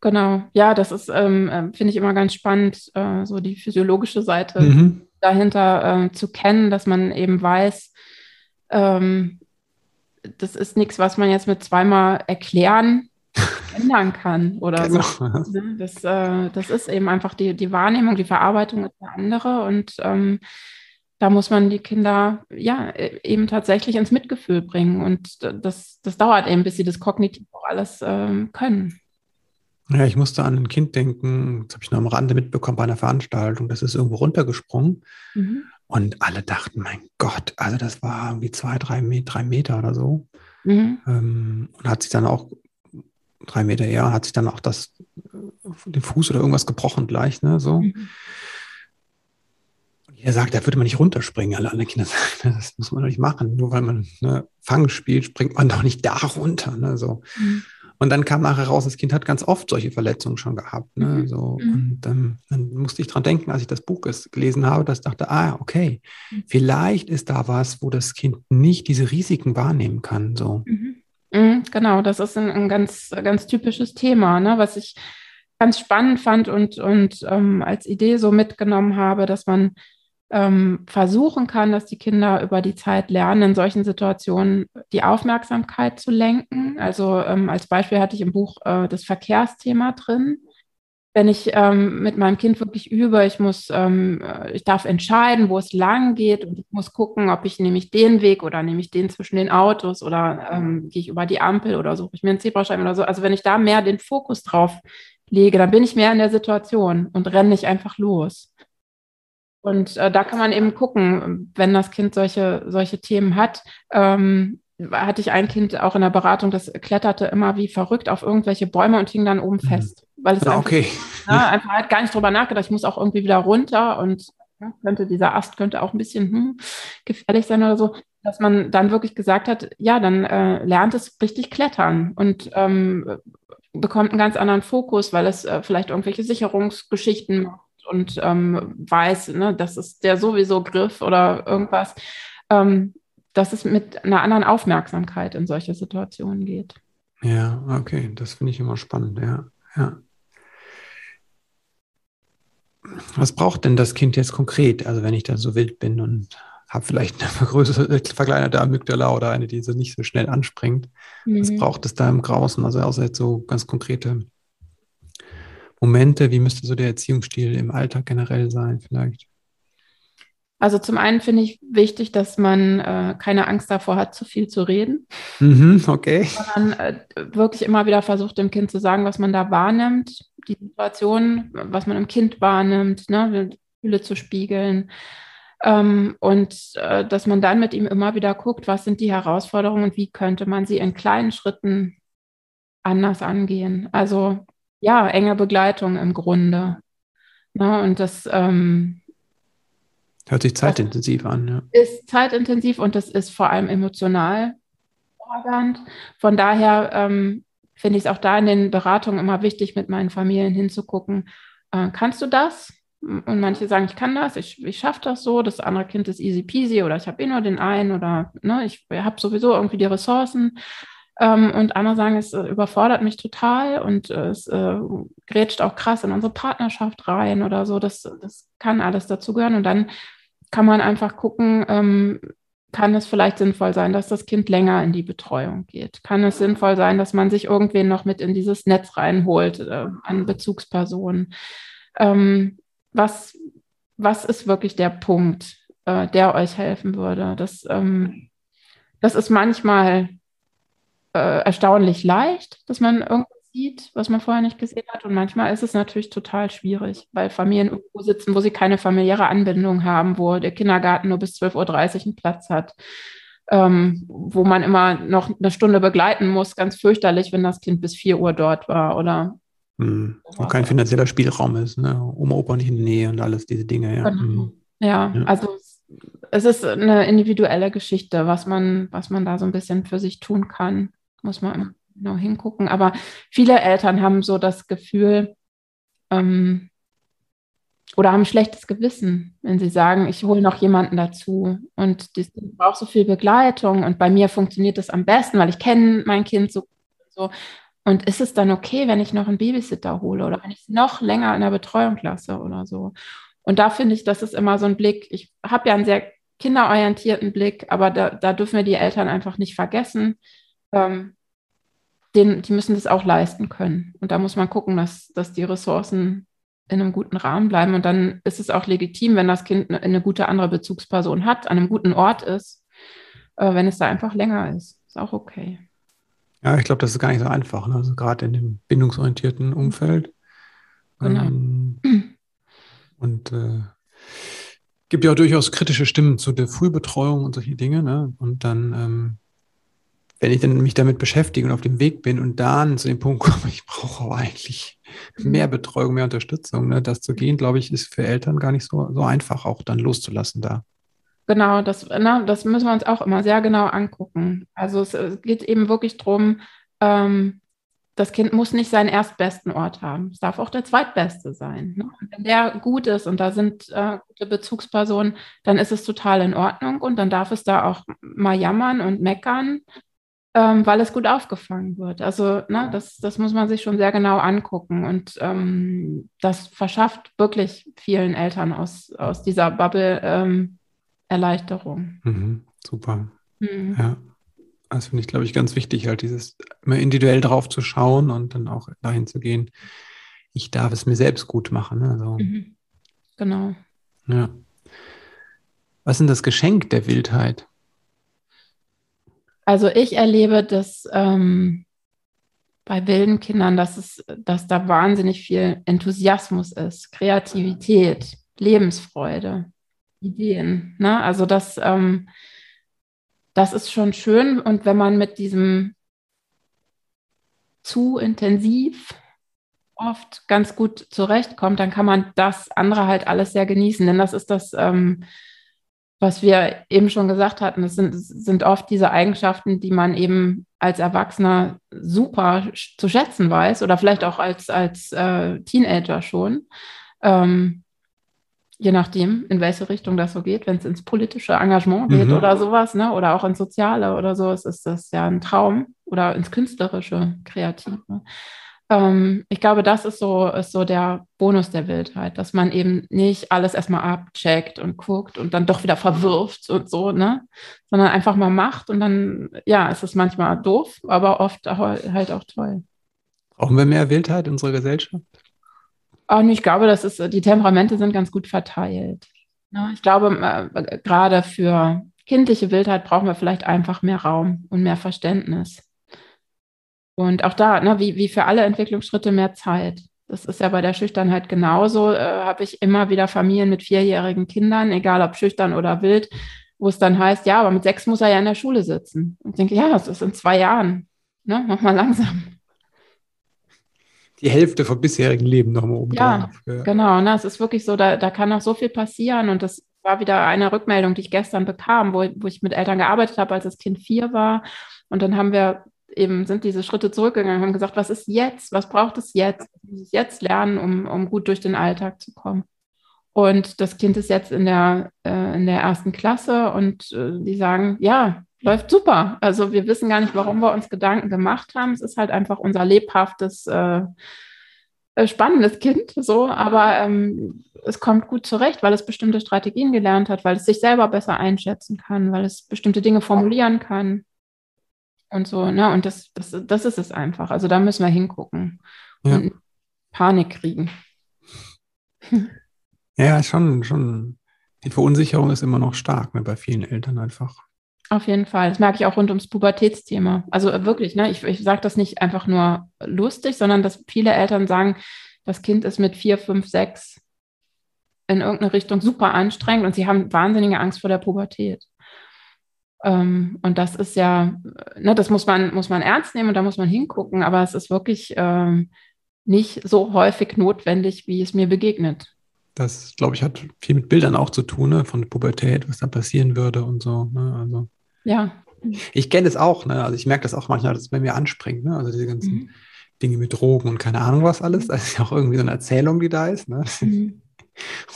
Genau, ja, das ist, ähm, äh, finde ich immer ganz spannend, äh, so die physiologische Seite mhm. dahinter äh, zu kennen, dass man eben weiß, ähm, das ist nichts, was man jetzt mit zweimal erklären ändern kann oder genau. so. Ne, das, äh, das ist eben einfach die, die Wahrnehmung, die Verarbeitung ist eine andere und ähm, da muss man die Kinder ja e, eben tatsächlich ins Mitgefühl bringen und das, das dauert eben, bis sie das kognitiv auch alles ähm, können. Ja, ich musste an ein Kind denken, das habe ich noch am Rande mitbekommen bei einer Veranstaltung, das ist irgendwo runtergesprungen. Mhm. Und alle dachten, mein Gott, also das war irgendwie zwei, drei, drei Meter oder so. Mhm. Ähm, und hat sich dann auch, drei Meter eher, hat sich dann auch das, den Fuß oder irgendwas gebrochen gleich, ne, so. Mhm. Und jeder sagt, da würde man nicht runterspringen. Alle anderen Kinder sagen, das muss man doch nicht machen. Nur weil man ne, Fang spielt, springt man doch nicht da runter, ne, so. Mhm. Und dann kam nachher raus, das Kind hat ganz oft solche Verletzungen schon gehabt. Ne? Mhm. So, mhm. Und ähm, dann musste ich dran denken, als ich das Buch gelesen habe, dass ich dachte, ah, okay, mhm. vielleicht ist da was, wo das Kind nicht diese Risiken wahrnehmen kann. So. Mhm. Mhm genau, das ist ein, ein, ganz, ganz typisches Thema, ne? was ich ganz spannend fand und, und ähm, als Idee so mitgenommen habe, dass man ähm, versuchen kann, dass die Kinder über die Zeit lernen, in solchen Situationen die Aufmerksamkeit zu lenken. Also ähm, als Beispiel hatte ich im Buch äh, das Verkehrsthema drin. Wenn ich ähm, mit meinem Kind wirklich übe, ich muss, ähm, ich darf entscheiden, wo es lang geht und ich muss gucken, ob ich nehme ich den Weg oder nehme ich den zwischen den Autos oder ähm, gehe ich über die Ampel oder suche ich mir einen Zebrastreifen oder so. Also wenn ich da mehr den Fokus drauf lege, dann bin ich mehr in der Situation und renne nicht einfach los. Und äh, da kann man eben gucken, wenn das Kind solche, solche Themen hat. Ähm, hatte ich ein Kind auch in der Beratung, das kletterte immer wie verrückt auf irgendwelche Bäume und hing dann oben mhm. fest. Weil es ah, okay. einfach, ja, einfach halt gar nicht drüber nachgedacht, ich muss auch irgendwie wieder runter und ja, könnte dieser Ast könnte auch ein bisschen hm, gefährlich sein oder so, dass man dann wirklich gesagt hat, ja, dann äh, lernt es richtig klettern und ähm, bekommt einen ganz anderen Fokus, weil es äh, vielleicht irgendwelche Sicherungsgeschichten macht und ähm, weiß, ne, das ist der sowieso Griff oder irgendwas, ähm, dass es mit einer anderen Aufmerksamkeit in solche Situationen geht. Ja, okay, das finde ich immer spannend, ja, ja. Was braucht denn das Kind jetzt konkret? Also wenn ich da so wild bin und habe vielleicht eine vergrößerte, verkleinerte Amygdala oder eine, die so nicht so schnell anspringt. Mhm. Was braucht es da im Graußen? Also außer jetzt so ganz konkrete Momente? Wie müsste so der Erziehungsstil im Alltag generell sein vielleicht? Also zum einen finde ich wichtig, dass man äh, keine Angst davor hat, zu viel zu reden. Mhm, okay. Sondern äh, wirklich immer wieder versucht, dem Kind zu sagen, was man da wahrnimmt, die Situation, was man im Kind wahrnimmt, ne, Gefühle zu spiegeln. Ähm, und äh, dass man dann mit ihm immer wieder guckt, was sind die Herausforderungen und wie könnte man sie in kleinen Schritten anders angehen. Also ja, enge Begleitung im Grunde. Ja, und das ähm, hört sich zeitintensiv an. Ja. Ist zeitintensiv und das ist vor allem emotional fordernd. Von daher ähm, finde ich es auch da in den Beratungen immer wichtig, mit meinen Familien hinzugucken. Äh, kannst du das? Und manche sagen, ich kann das, ich, ich schaffe das so, das andere Kind ist easy peasy oder ich habe eh nur den einen oder ne, ich habe sowieso irgendwie die Ressourcen. Ähm, und andere sagen, es äh, überfordert mich total und äh, es äh, grätscht auch krass in unsere Partnerschaft rein oder so. Das, das kann alles dazugehören. Und dann kann man einfach gucken, ähm, kann es vielleicht sinnvoll sein, dass das Kind länger in die Betreuung geht? Kann es sinnvoll sein, dass man sich irgendwen noch mit in dieses Netz reinholt äh, an Bezugspersonen? Ähm, was, was ist wirklich der Punkt, äh, der euch helfen würde? Das, ähm, das ist manchmal äh, erstaunlich leicht, dass man irgendwas sieht, was man vorher nicht gesehen hat. Und manchmal ist es natürlich total schwierig, weil Familien irgendwo sitzen, wo sie keine familiäre Anbindung haben, wo der Kindergarten nur bis 12.30 Uhr einen Platz hat. Ähm, wo man immer noch eine Stunde begleiten muss, ganz fürchterlich, wenn das Kind bis 4 Uhr dort war oder hm. Und kein finanzieller Spielraum ist, ne? Oma, Opa nicht in der Nähe und alles diese Dinge, ja. Genau. Hm. Ja, ja, also es ist eine individuelle Geschichte, was man, was man da so ein bisschen für sich tun kann muss man genau hingucken. Aber viele Eltern haben so das Gefühl ähm, oder haben schlechtes Gewissen, wenn sie sagen, ich hole noch jemanden dazu und das braucht so viel Begleitung und bei mir funktioniert das am besten, weil ich kenne mein Kind so, so. Und ist es dann okay, wenn ich noch einen Babysitter hole oder wenn ich es noch länger in der Betreuung lasse oder so? Und da finde ich, das ist immer so ein Blick. Ich habe ja einen sehr kinderorientierten Blick, aber da, da dürfen wir die Eltern einfach nicht vergessen. Ähm, den, die müssen das auch leisten können. Und da muss man gucken, dass, dass die Ressourcen in einem guten Rahmen bleiben. Und dann ist es auch legitim, wenn das Kind eine, eine gute andere Bezugsperson hat, an einem guten Ort ist, äh, wenn es da einfach länger ist. Ist auch okay. Ja, ich glaube, das ist gar nicht so einfach. Ne? Also gerade in dem bindungsorientierten Umfeld. Genau. Ähm, und äh, gibt ja auch durchaus kritische Stimmen zu der Frühbetreuung und solche Dinge. Ne? Und dann ähm, wenn ich dann mich damit beschäftige und auf dem Weg bin und dann zu dem Punkt komme, ich brauche aber eigentlich mehr Betreuung, mehr Unterstützung, ne, das zu gehen, glaube ich, ist für Eltern gar nicht so, so einfach, auch dann loszulassen da. Genau, das, na, das müssen wir uns auch immer sehr genau angucken. Also es, es geht eben wirklich darum, ähm, das Kind muss nicht seinen erstbesten Ort haben. Es darf auch der zweitbeste sein. Ne? Wenn der gut ist und da sind äh, gute Bezugspersonen, dann ist es total in Ordnung und dann darf es da auch mal jammern und meckern ähm, weil es gut aufgefangen wird. Also ne, das, das muss man sich schon sehr genau angucken. Und ähm, das verschafft wirklich vielen Eltern aus, aus dieser Bubble ähm, Erleichterung. Mhm, super. Mhm. Ja. Das finde ich, glaube ich, ganz wichtig, halt dieses immer individuell drauf zu schauen und dann auch dahin zu gehen, ich darf es mir selbst gut machen. Ne? Also, mhm. Genau. Ja. Was ist denn das Geschenk der Wildheit? Also ich erlebe das ähm, bei wilden Kindern, dass, es, dass da wahnsinnig viel Enthusiasmus ist, Kreativität, Lebensfreude, Ideen. Ne? Also das, ähm, das ist schon schön. Und wenn man mit diesem zu intensiv oft ganz gut zurechtkommt, dann kann man das andere halt alles sehr genießen. Denn das ist das, ähm, was wir eben schon gesagt hatten, das sind, sind oft diese Eigenschaften, die man eben als Erwachsener super zu schätzen weiß oder vielleicht auch als, als äh, Teenager schon. Ähm, je nachdem, in welche Richtung das so geht, wenn es ins politische Engagement geht mhm. oder sowas, ne? oder auch ins Soziale oder so, ist das ja ein Traum oder ins Künstlerische, Kreative. Ähm, ich glaube, das ist so, ist so der Bonus der Wildheit, dass man eben nicht alles erstmal abcheckt und guckt und dann doch wieder verwirft und so, ne? Sondern einfach mal macht und dann, ja, es ist manchmal doof, aber oft halt auch toll. Brauchen wir mehr Wildheit in unserer Gesellschaft? Und ich glaube, das ist, die Temperamente sind ganz gut verteilt. Ne? Ich glaube, äh, gerade für kindliche Wildheit brauchen wir vielleicht einfach mehr Raum und mehr Verständnis. Und auch da, ne, wie, wie für alle Entwicklungsschritte, mehr Zeit. Das ist ja bei der Schüchternheit genauso. Äh, Habe ich immer wieder Familien mit vierjährigen Kindern, egal ob schüchtern oder wild, wo es dann heißt, ja, aber mit sechs muss er ja in der Schule sitzen. Und ich denke, ja, das ist in zwei Jahren. Ne? Mach mal langsam. Die Hälfte vom bisherigen Leben nochmal oben ja, drauf. Ja, genau. Ne? Es ist wirklich so, da, da kann noch so viel passieren. Und das war wieder eine Rückmeldung, die ich gestern bekam, wo, wo ich mit Eltern gearbeitet habe, als das Kind vier war. Und dann haben wir eben sind diese Schritte zurückgegangen, haben gesagt, was ist jetzt? Was braucht es jetzt? Was muss ich jetzt lernen, um, um gut durch den Alltag zu kommen? Und das Kind ist jetzt in der, äh, in der ersten Klasse und äh, die sagen, ja, läuft super. Also wir wissen gar nicht, warum wir uns Gedanken gemacht haben. Es ist halt einfach unser lebhaftes, äh, äh spannendes Kind, so, aber ähm, es kommt gut zurecht, weil es bestimmte Strategien gelernt hat, weil es sich selber besser einschätzen kann, weil es bestimmte Dinge formulieren kann und so, ne? Und das, das, das ist es einfach. Also da müssen wir hingucken ja. und Panik kriegen. Ja, schon, schon. Die Verunsicherung ist immer noch stark, ne, bei vielen Eltern einfach. Auf jeden Fall. Das merke ich auch rund ums Pubertätsthema. Also äh, wirklich, ne? Ich, ich sage das nicht einfach nur lustig, sondern dass viele Eltern sagen, das Kind ist mit vier, fünf, sechs in irgendeine Richtung super anstrengend und sie haben wahnsinnige Angst vor der Pubertät. Ähm, und das ist ja, ne, das muss man, muss man ernst nehmen und da muss man hingucken, aber es ist wirklich ähm, nicht so häufig notwendig, wie es mir begegnet. Das, glaube ich, hat viel mit Bildern auch zu tun, ne? von der Pubertät, was da passieren würde und so. Ne? Also, ja. Ich kenne es auch, ne? also ich merke das auch manchmal, dass es bei mir anspringt. Ne? Also diese ganzen mhm. Dinge mit Drogen und keine Ahnung was alles. Das ist ja auch irgendwie so eine Erzählung, die da ist. Ne? Mhm.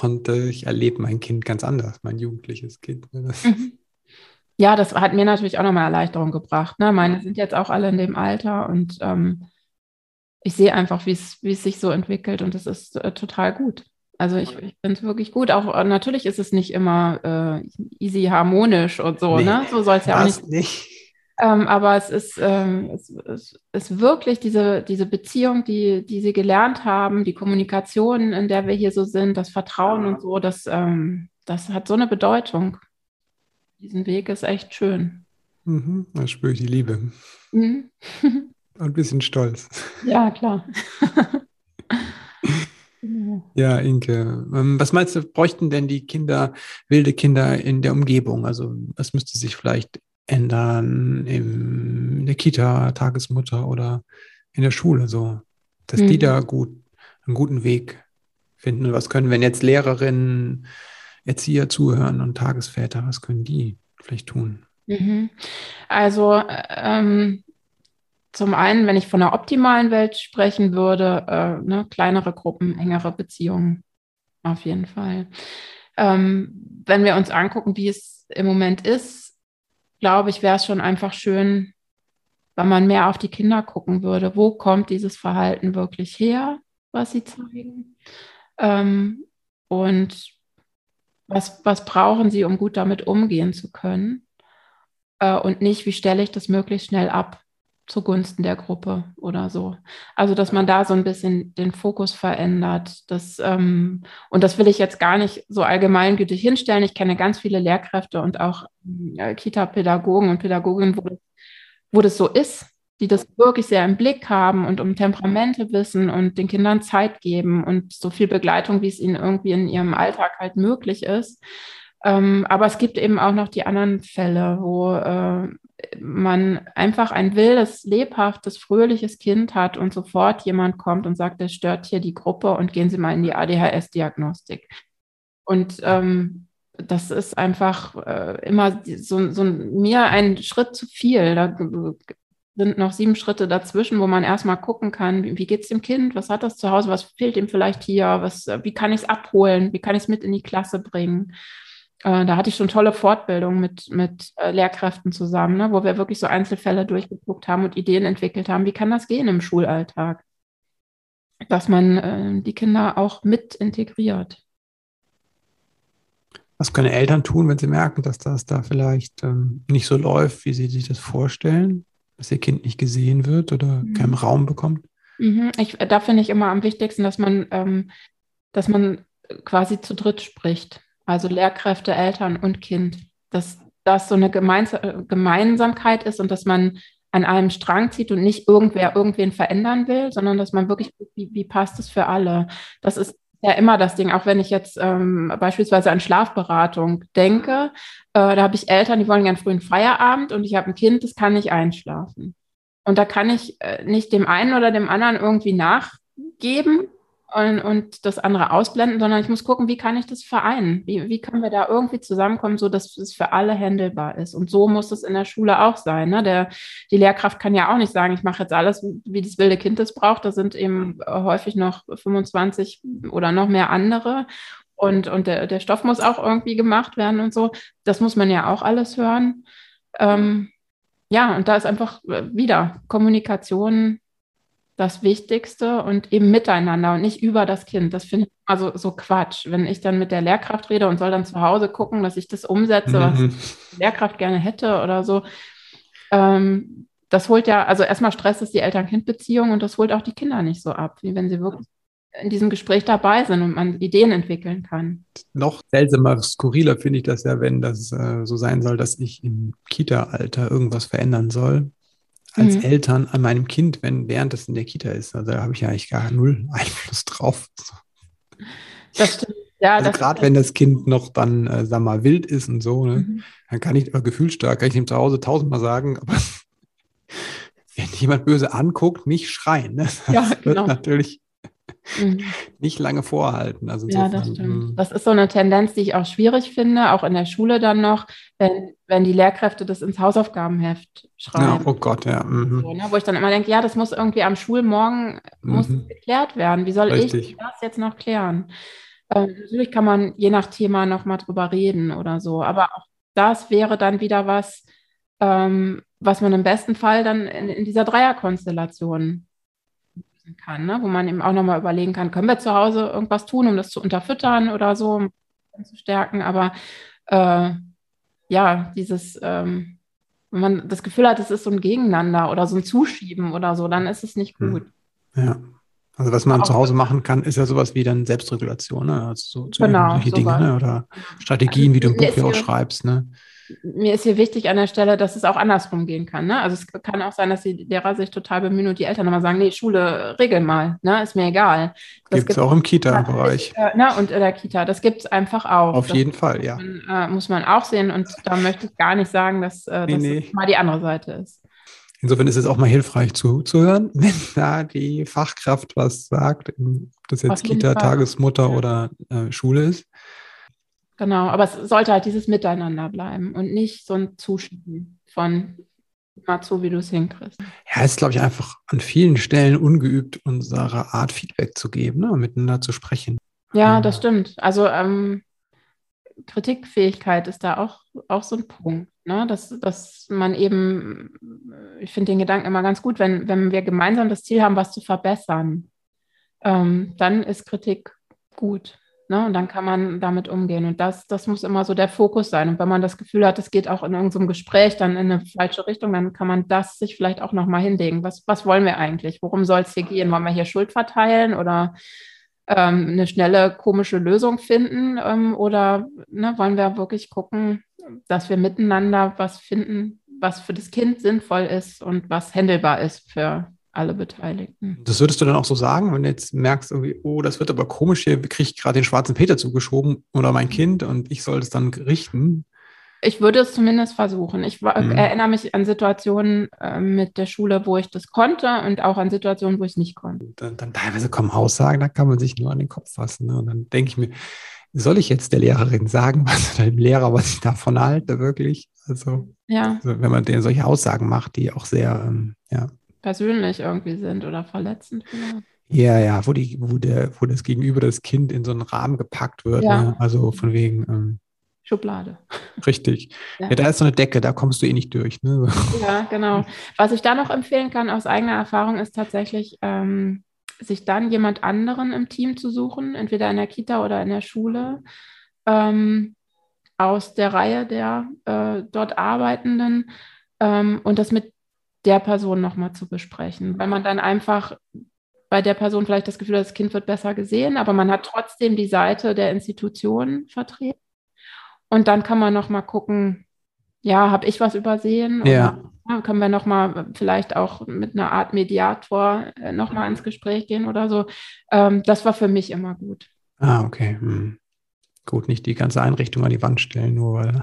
Und äh, ich erlebe mein Kind ganz anders, mein jugendliches Kind. Ne? Das, mhm. Ja, das hat mir natürlich auch nochmal Erleichterung gebracht. Ne? Meine sind jetzt auch alle in dem Alter und ähm, ich sehe einfach, wie es sich so entwickelt und es ist äh, total gut. Also ich, ich finde es wirklich gut. Auch äh, natürlich ist es nicht immer äh, easy harmonisch und so, nee, ne? So soll es ja auch nicht. nicht. Ähm, aber es ist, ähm, es, es, ist wirklich diese, diese Beziehung, die, die sie gelernt haben, die Kommunikation, in der wir hier so sind, das Vertrauen und so, das, ähm, das hat so eine Bedeutung diesen Weg ist echt schön. Mhm, da spüre ich die Liebe. Mhm. Und ein bisschen Stolz. Ja, klar. Ja, Inke, ähm, was meinst du, bräuchten denn die Kinder, wilde Kinder in der Umgebung? Also was müsste sich vielleicht ändern in der Kita, Tagesmutter oder in der Schule so, dass mhm. die da gut einen guten Weg finden? Was können, wenn jetzt Lehrerinnen Erzieher zuhören und Tagesväter, was können die vielleicht tun? Mhm. Also ähm, zum einen, wenn ich von einer optimalen Welt sprechen würde, äh, ne, kleinere Gruppen, engere Beziehungen, auf jeden Fall. Ähm, wenn wir uns angucken, wie es im Moment ist, glaube ich, wäre es schon einfach schön, weil man mehr auf die Kinder gucken würde. Wo kommt dieses Verhalten wirklich her, was sie zeigen? Ähm, und was, was brauchen sie, um gut damit umgehen zu können? Äh, und nicht, wie stelle ich das möglichst schnell ab zugunsten der Gruppe oder so. Also, dass man da so ein bisschen den Fokus verändert. Das, ähm, und das will ich jetzt gar nicht so allgemeingültig hinstellen. Ich kenne ganz viele Lehrkräfte und auch äh, Kita-Pädagogen und Pädagoginnen, wo, wo das so ist, die das wirklich sehr im Blick haben und um Temperamente wissen und den Kindern Zeit geben und so viel Begleitung, wie es ihnen irgendwie in ihrem Alltag halt möglich ist. Ähm, aber es gibt eben auch noch die anderen Fälle, wo äh, man einfach ein wildes, lebhaftes, fröhliches Kind hat und sofort jemand kommt und sagt, das stört hier die Gruppe und gehen Sie mal in die ADHS-Diagnostik. Und ähm, das ist einfach äh, immer so, so mir ein Schritt zu viel. Da sind noch sieben Schritte dazwischen, wo man erstmal gucken kann, wie, wie geht es dem Kind, was hat das zu Hause, was fehlt ihm vielleicht hier, was, wie kann ich es abholen, wie kann ich es mit in die Klasse bringen. Äh, da hatte ich schon tolle Fortbildungen mit, mit äh, Lehrkräften zusammen, ne, wo wir wirklich so Einzelfälle durchgeguckt haben und Ideen entwickelt haben, wie kann das gehen im Schulalltag, dass man äh, die Kinder auch mit integriert. Was können Eltern tun, wenn sie merken, dass das da vielleicht ähm, nicht so läuft, wie sie sich das vorstellen? Dass ihr Kind nicht gesehen wird oder mhm. keinen Raum bekommt? Mhm. Ich, da finde ich immer am wichtigsten, dass man, ähm, dass man quasi zu dritt spricht. Also Lehrkräfte, Eltern und Kind. Dass das so eine Gemeins Gemeinsamkeit ist und dass man an einem Strang zieht und nicht irgendwer irgendwen verändern will, sondern dass man wirklich, wie, wie passt es für alle? Das ist ja immer das Ding, auch wenn ich jetzt ähm, beispielsweise an Schlafberatung denke, äh, da habe ich Eltern, die wollen gern frühen Feierabend und ich habe ein Kind, das kann nicht einschlafen. Und da kann ich äh, nicht dem einen oder dem anderen irgendwie nachgeben, und, und das andere ausblenden, sondern ich muss gucken, wie kann ich das vereinen? Wie, wie können wir da irgendwie zusammenkommen, so dass es für alle handelbar ist? Und so muss es in der Schule auch sein. Ne? Der, die Lehrkraft kann ja auch nicht sagen, ich mache jetzt alles, wie das wilde Kind es braucht. Da sind eben häufig noch 25 oder noch mehr andere. Und, und der, der Stoff muss auch irgendwie gemacht werden und so. Das muss man ja auch alles hören. Ähm, ja, und da ist einfach wieder Kommunikation das Wichtigste und eben miteinander und nicht über das Kind. Das finde ich also so Quatsch. Wenn ich dann mit der Lehrkraft rede und soll dann zu Hause gucken, dass ich das umsetze, mhm. was die Lehrkraft gerne hätte oder so. Ähm, das holt ja, also erstmal stresst es die Eltern-Kind-Beziehung und das holt auch die Kinder nicht so ab, wie wenn sie wirklich in diesem Gespräch dabei sind und man Ideen entwickeln kann. Noch seltsamer, skurriler finde ich das ja, wenn das äh, so sein soll, dass ich im Kita-Alter irgendwas verändern soll als mhm. Eltern an meinem Kind, wenn während es in der Kita ist. Also da habe ich ja eigentlich gar null Einfluss drauf. Das stimmt. Ja, also gerade wenn das Kind noch dann, äh, sag mal, wild ist und so, ne, mhm. dann kann ich aber gefühlsstark, kann ich ihm zu Hause tausendmal sagen, aber wenn jemand böse anguckt, nicht schreien. Ne? Das ja, genau. wird natürlich mhm. nicht lange vorhalten. Also ja, das stimmt. Hm. Das ist so eine Tendenz, die ich auch schwierig finde, auch in der Schule dann noch, wenn, wenn die Lehrkräfte das ins Hausaufgabenheft schreiben. Ja, oh Gott, ja. Mhm. So, ne, wo ich dann immer denke, ja, das muss irgendwie am Schulmorgen muss mhm. geklärt werden. Wie soll Richtig. ich das jetzt noch klären? Ähm, natürlich kann man je nach Thema nochmal drüber reden oder so, aber auch das wäre dann wieder was, ähm, was man im besten Fall dann in, in dieser Dreierkonstellation kann, ne? wo man eben auch nochmal überlegen kann, können wir zu Hause irgendwas tun, um das zu unterfüttern oder so, um zu stärken. Aber äh, ja, dieses, ähm, wenn man das Gefühl hat, es ist so ein Gegeneinander oder so ein Zuschieben oder so, dann ist es nicht hm. gut. Ja. Also was man auch zu Hause machen kann, ist ja sowas wie dann Selbstregulation, ne? Also so, genau, solche Dinge, ne? oder Strategien, wie du im Buch ja auch schreibst, ne? Mir ist hier wichtig an der Stelle, dass es auch andersrum gehen kann. Ne? Also es kann auch sein, dass die Lehrer sich total bemühen und die Eltern immer sagen, nee, Schule, regel mal, ne? ist mir egal. Das gibt es auch im Kita-Bereich. Äh, ne? Und in der Kita, das gibt es einfach auch. Auf das jeden Fall, ja. Man, äh, muss man auch sehen und da möchte ich gar nicht sagen, dass äh, nee, das nee. mal die andere Seite ist. Insofern ist es auch mal hilfreich zuzuhören, wenn da die Fachkraft was sagt, ob das jetzt Kita, Fall. Tagesmutter ja. oder äh, Schule ist. Genau, aber es sollte halt dieses Miteinander bleiben und nicht so ein Zuschieben von mal so, wie du es hinkriegst. Ja, es ist, glaube ich, einfach an vielen Stellen ungeübt, unsere Art Feedback zu geben, ne, miteinander zu sprechen. Ja, das stimmt. Also ähm, Kritikfähigkeit ist da auch, auch so ein Punkt. Ne? Dass, dass man eben, ich finde den Gedanken immer ganz gut, wenn, wenn wir gemeinsam das Ziel haben, was zu verbessern, ähm, dann ist Kritik gut. Ne? Und dann kann man damit umgehen. Und das, das muss immer so der Fokus sein. Und wenn man das Gefühl hat, es geht auch in irgendeinem Gespräch dann in eine falsche Richtung, dann kann man das sich vielleicht auch nochmal hinlegen. Was, was wollen wir eigentlich? Worum soll es hier gehen? Wollen wir hier Schuld verteilen oder ähm, eine schnelle, komische Lösung finden? Ähm, oder ne, wollen wir wirklich gucken, dass wir miteinander was finden, was für das Kind sinnvoll ist und was händelbar ist für alle Beteiligten. Das würdest du dann auch so sagen, wenn du jetzt merkst, irgendwie, oh, das wird aber komisch, hier kriege ich gerade den schwarzen Peter zugeschoben oder mein Kind und ich soll es dann richten? Ich würde es zumindest versuchen. Ich mhm. erinnere mich an Situationen äh, mit der Schule, wo ich das konnte und auch an Situationen, wo ich es nicht konnte. Dann, dann, teilweise kommen Aussagen, da kann man sich nur an den Kopf fassen. Ne? Und dann denke ich mir, soll ich jetzt der Lehrerin sagen, was dem Lehrer, was ich davon halte, wirklich? Also, ja. also wenn man denen solche Aussagen macht, die auch sehr, ähm, ja. Persönlich irgendwie sind oder verletzend. Vielleicht. Ja, ja, wo, die, wo, der, wo das Gegenüber das Kind in so einen Rahmen gepackt wird. Ja. Ne? Also von wegen, ähm, Schublade. Richtig. Ja. ja. da ist so eine Decke, da kommst du eh nicht durch. Ne? Ja, genau. Was ich da noch empfehlen kann aus eigener Erfahrung ist tatsächlich, ähm, sich dann jemand anderen im Team zu suchen, entweder in der Kita oder in der Schule, ähm, aus der Reihe der äh, dort Arbeitenden ähm, und das mit der Person nochmal zu besprechen, weil man dann einfach bei der Person vielleicht das Gefühl hat, das Kind wird besser gesehen, aber man hat trotzdem die Seite der Institution vertreten und dann kann man noch mal gucken, ja, habe ich was übersehen? Ja. ja. Können wir noch mal vielleicht auch mit einer Art Mediator äh, noch mal ins Gespräch gehen oder so? Ähm, das war für mich immer gut. Ah, okay. Hm. Gut, nicht die ganze Einrichtung an die Wand stellen, nur weil.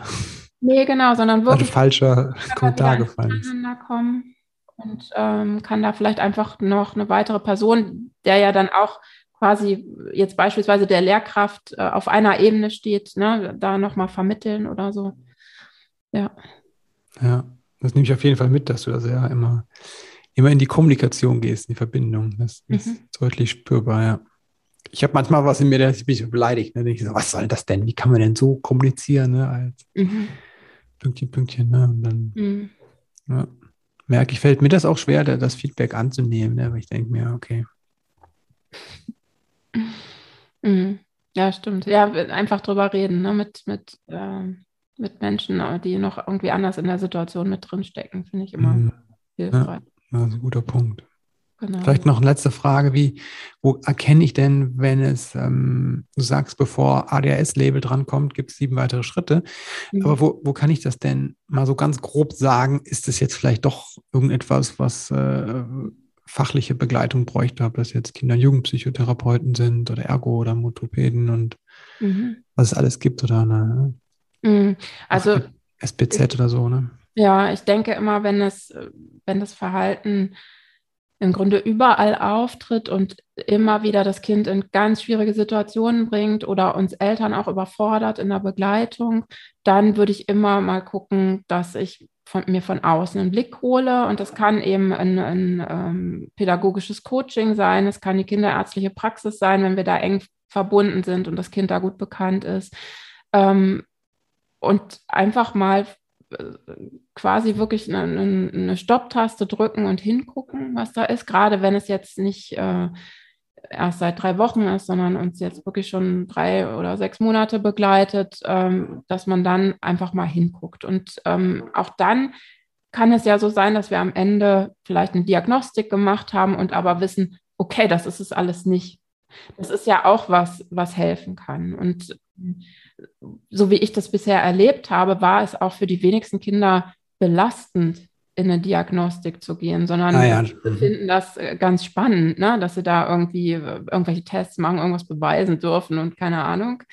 Nee, genau, sondern wirklich. Also falscher Kommentar gefallen ist. Kommen und ähm, kann da vielleicht einfach noch eine weitere Person, der ja dann auch quasi jetzt beispielsweise der Lehrkraft äh, auf einer Ebene steht, ne, da nochmal vermitteln oder so. Ja. Ja, das nehme ich auf jeden Fall mit, dass du da sehr immer, immer in die Kommunikation gehst, in die Verbindung. Das ist mhm. deutlich spürbar, ja. Ich habe manchmal was in mir, da bin ich beleidigt. Ne? Ich so, was soll das denn? Wie kann man denn so kommunizieren? Ne? Als mhm. Pünktchen, Pünktchen. Ne? Und dann mhm. ja, merke ich, fällt mir das auch schwer, das Feedback anzunehmen. Ne? Aber ich denke mir, okay, Mhm. Ja, stimmt. Ja, einfach drüber reden, ne? mit, mit, äh, mit Menschen, äh, die noch irgendwie anders in der Situation mit drinstecken, finde ich immer mhm. hilfreich. Ja, das ist ein guter Punkt. Genau. Vielleicht noch eine letzte Frage, wie, wo erkenne ich denn, wenn es, ähm, du sagst, bevor ADHS-Label drankommt, gibt es sieben weitere Schritte, mhm. aber wo, wo kann ich das denn mal so ganz grob sagen, ist es jetzt vielleicht doch irgendetwas, was äh, fachliche Begleitung bräuchte, ob das jetzt Kinder- und Jugendpsychotherapeuten sind oder Ergo oder Motopäden und mhm. was es alles gibt oder eine mhm. also SPZ ich, oder so, ne? Ja, ich denke immer, wenn es, wenn das Verhalten im Grunde überall auftritt und immer wieder das Kind in ganz schwierige Situationen bringt oder uns Eltern auch überfordert in der Begleitung, dann würde ich immer mal gucken, dass ich von, mir von außen einen Blick hole. Und das kann eben ein, ein ähm, pädagogisches Coaching sein, es kann die kinderärztliche Praxis sein, wenn wir da eng verbunden sind und das Kind da gut bekannt ist. Ähm, und einfach mal quasi wirklich eine, eine Stopptaste drücken und hingucken, was da ist, gerade wenn es jetzt nicht äh, erst seit drei Wochen ist, sondern uns jetzt wirklich schon drei oder sechs Monate begleitet, ähm, dass man dann einfach mal hinguckt. Und ähm, auch dann kann es ja so sein, dass wir am Ende vielleicht eine Diagnostik gemacht haben und aber wissen, okay, das ist es alles nicht. Das ist ja auch was, was helfen kann. Und so wie ich das bisher erlebt habe, war es auch für die wenigsten Kinder belastend, in eine Diagnostik zu gehen, sondern ah, ja. finden das äh, ganz spannend, ne? dass sie da irgendwie äh, irgendwelche Tests machen, irgendwas beweisen dürfen und keine Ahnung,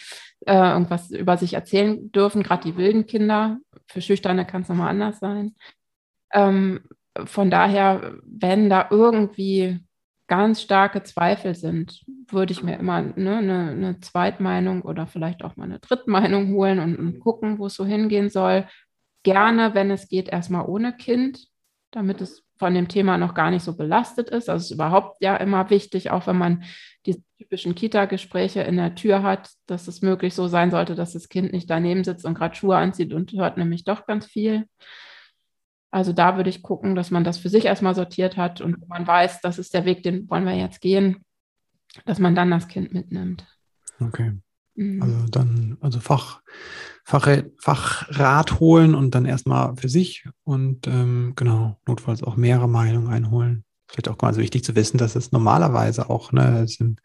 äh, irgendwas über sich erzählen dürfen, gerade die wilden Kinder. Für Schüchterne kann es nochmal anders sein. Ähm, von daher, wenn da irgendwie ganz starke Zweifel sind, würde ich mir immer ne, eine, eine Zweitmeinung oder vielleicht auch mal eine Drittmeinung holen und, und gucken, wo es so hingehen soll gerne, wenn es geht, erstmal ohne Kind, damit es von dem Thema noch gar nicht so belastet ist. Also es ist überhaupt ja immer wichtig, auch wenn man die typischen Kita-Gespräche in der Tür hat, dass es möglich so sein sollte, dass das Kind nicht daneben sitzt und gerade Schuhe anzieht und hört nämlich doch ganz viel. Also da würde ich gucken, dass man das für sich erstmal sortiert hat und man weiß, das ist der Weg, den wollen wir jetzt gehen, dass man dann das Kind mitnimmt. Okay. Mhm. Also dann, also Fach, Fach, Fachrat holen und dann erstmal für sich und ähm, genau, notfalls auch mehrere Meinungen einholen. Vielleicht auch ganz wichtig zu wissen, dass es normalerweise auch ne, im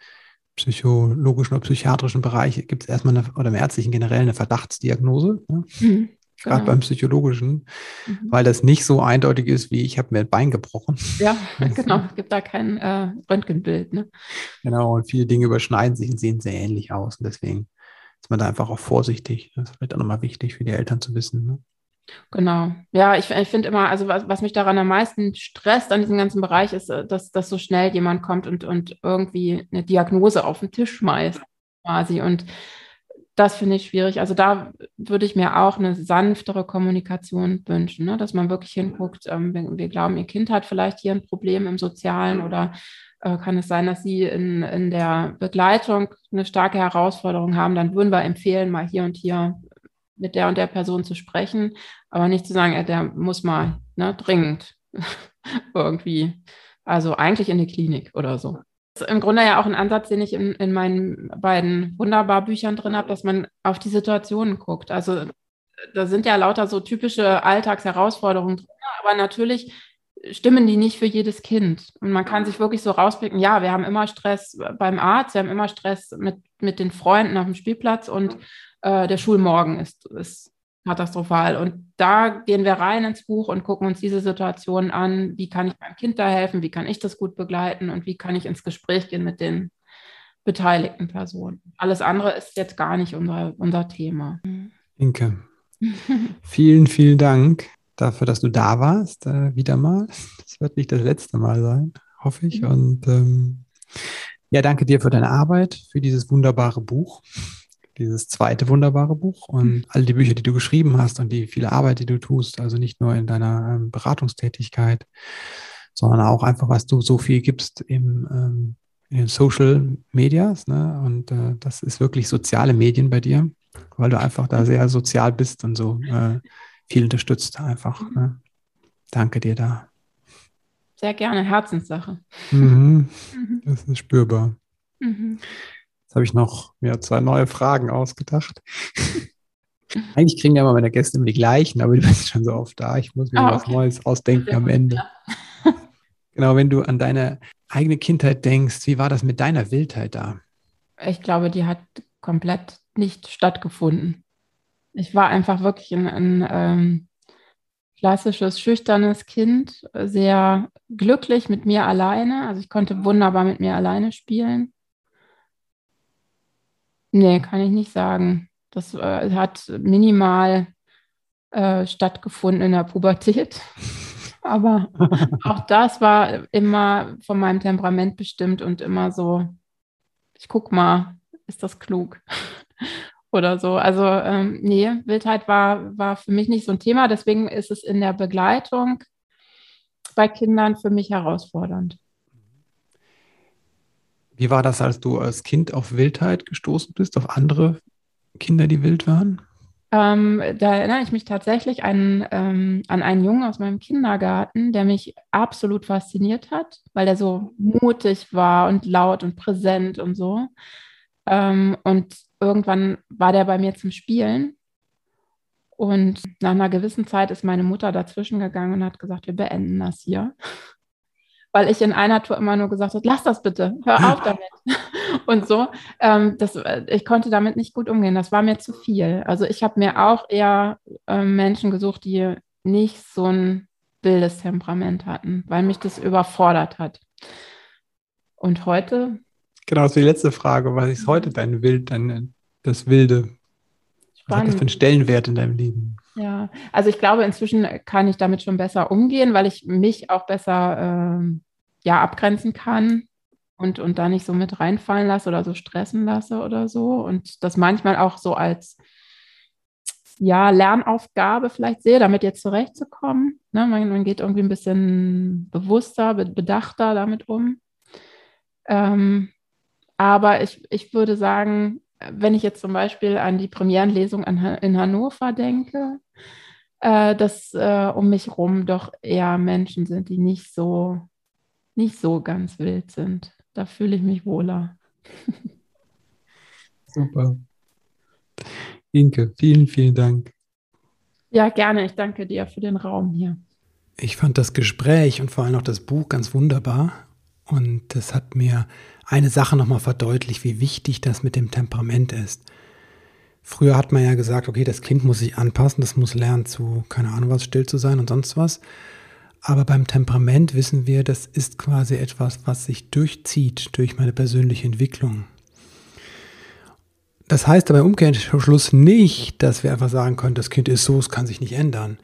psychologischen oder psychiatrischen Bereich gibt es erstmal eine, oder im ärztlichen generell eine Verdachtsdiagnose. Ne? Mhm. Gerade genau. beim psychologischen, mhm. weil das nicht so eindeutig ist, wie ich habe mir ein Bein gebrochen. Ja, genau. Es gibt da kein äh, Röntgenbild. Ne? Genau, und viele Dinge überschneiden sich und sehen sehr ähnlich aus. Und deswegen ist man da einfach auch vorsichtig. Das ist vielleicht auch nochmal wichtig für die Eltern zu wissen. Ne? Genau. Ja, ich, ich finde immer, also was, was mich daran am meisten stresst an diesem ganzen Bereich ist, äh, dass, dass so schnell jemand kommt und, und irgendwie eine Diagnose auf den Tisch schmeißt, quasi. Und das finde ich schwierig. Also da würde ich mir auch eine sanftere Kommunikation wünschen, ne? dass man wirklich hinguckt, ähm, wir, wir, glauben, ihr Kind hat vielleicht hier ein Problem im Sozialen oder äh, kann es sein, dass sie in, in der Begleitung eine starke Herausforderung haben, dann würden wir empfehlen, mal hier und hier mit der und der Person zu sprechen, aber nicht zu sagen, der muss mal ne, dringend irgendwie, also eigentlich in die Klinik oder so im Grunde ja auch ein Ansatz, den ich in, in meinen beiden wunderbar Büchern drin habe, dass man auf die Situationen guckt. Also da sind ja lauter so typische Alltagsherausforderungen drin, aber natürlich stimmen die nicht für jedes Kind. Und man kann sich wirklich so rauspicken, ja, wir haben immer Stress beim Arzt, wir haben immer Stress mit, mit den Freunden auf dem Spielplatz und äh, der Schulmorgen ist, ist katastrophal. Und da gehen wir rein ins Buch und gucken uns diese Situation an. Wie kann ich meinem Kind da helfen? Wie kann ich das gut begleiten? Und wie kann ich ins Gespräch gehen mit den beteiligten Personen? Alles andere ist jetzt gar nicht unser, unser Thema. Inke, vielen, vielen Dank dafür, dass du da warst, äh, wieder mal. Das wird nicht das letzte Mal sein, hoffe ich. Mhm. Und ähm, ja, danke dir für deine Arbeit, für dieses wunderbare Buch dieses zweite wunderbare Buch und mhm. all die Bücher, die du geschrieben hast und die viele Arbeit, die du tust, also nicht nur in deiner ähm, Beratungstätigkeit, sondern auch einfach, was du so viel gibst im, ähm, in den Social Medias. Ne? Und äh, das ist wirklich soziale Medien bei dir, weil du einfach da sehr sozial bist und so äh, viel unterstützt einfach. Ne? Danke dir da. Sehr gerne, Herzenssache. Mhm. mhm. Das ist spürbar. Mhm. Jetzt habe ich noch mir zwei neue Fragen ausgedacht. Eigentlich kriegen ja immer meine Gäste immer die gleichen, aber du bist schon so oft da. Ich muss mir ah, was Neues ausdenken am Ende. genau, wenn du an deine eigene Kindheit denkst, wie war das mit deiner Wildheit da? Ich glaube, die hat komplett nicht stattgefunden. Ich war einfach wirklich ein, ein ähm, klassisches, schüchternes Kind, sehr glücklich mit mir alleine. Also ich konnte wunderbar mit mir alleine spielen. Nee, kann ich nicht sagen. Das äh, hat minimal äh, stattgefunden in der Pubertät. Aber auch das war immer von meinem Temperament bestimmt und immer so, ich guck mal, ist das klug? Oder so. Also ähm, nee, Wildheit war, war für mich nicht so ein Thema. Deswegen ist es in der Begleitung bei Kindern für mich herausfordernd. Wie war das, als du als Kind auf Wildheit gestoßen bist, auf andere Kinder, die wild waren? Ähm, da erinnere ich mich tatsächlich an, ähm, an einen Jungen aus meinem Kindergarten, der mich absolut fasziniert hat, weil der so mutig war und laut und präsent und so. Ähm, und irgendwann war der bei mir zum Spielen. Und nach einer gewissen Zeit ist meine Mutter dazwischen gegangen und hat gesagt, wir beenden das hier weil ich in einer Tour immer nur gesagt habe, lass das bitte, hör auf damit. und so, ähm, das, äh, ich konnte damit nicht gut umgehen. Das war mir zu viel. Also ich habe mir auch eher äh, Menschen gesucht, die nicht so ein wildes Temperament hatten, weil mich das überfordert hat. Und heute? Genau, das ist die letzte Frage. Was ist heute dein Wild, dein, das Wilde? Was hat das für einen Stellenwert in deinem Leben? Ja, also ich glaube, inzwischen kann ich damit schon besser umgehen, weil ich mich auch besser äh, ja, abgrenzen kann und, und da nicht so mit reinfallen lasse oder so stressen lasse oder so. Und das manchmal auch so als ja, Lernaufgabe vielleicht sehe, damit jetzt zurechtzukommen. Ne, man, man, geht irgendwie ein bisschen bewusster, bedachter damit um. Ähm, aber ich, ich würde sagen, wenn ich jetzt zum Beispiel an die Premierenlesung in Hannover denke, äh, dass äh, um mich rum doch eher Menschen sind, die nicht so, nicht so ganz wild sind. Da fühle ich mich wohler. Super. Inke, vielen, vielen Dank. Ja, gerne. Ich danke dir für den Raum hier. Ich fand das Gespräch und vor allem auch das Buch ganz wunderbar. Und das hat mir eine Sache nochmal verdeutlicht, wie wichtig das mit dem Temperament ist. Früher hat man ja gesagt, okay, das Kind muss sich anpassen, das muss lernen zu, keine Ahnung was, still zu sein und sonst was. Aber beim Temperament wissen wir, das ist quasi etwas, was sich durchzieht durch meine persönliche Entwicklung. Das heißt aber im Umkehrschluss nicht, dass wir einfach sagen können, das Kind ist so, es kann sich nicht ändern.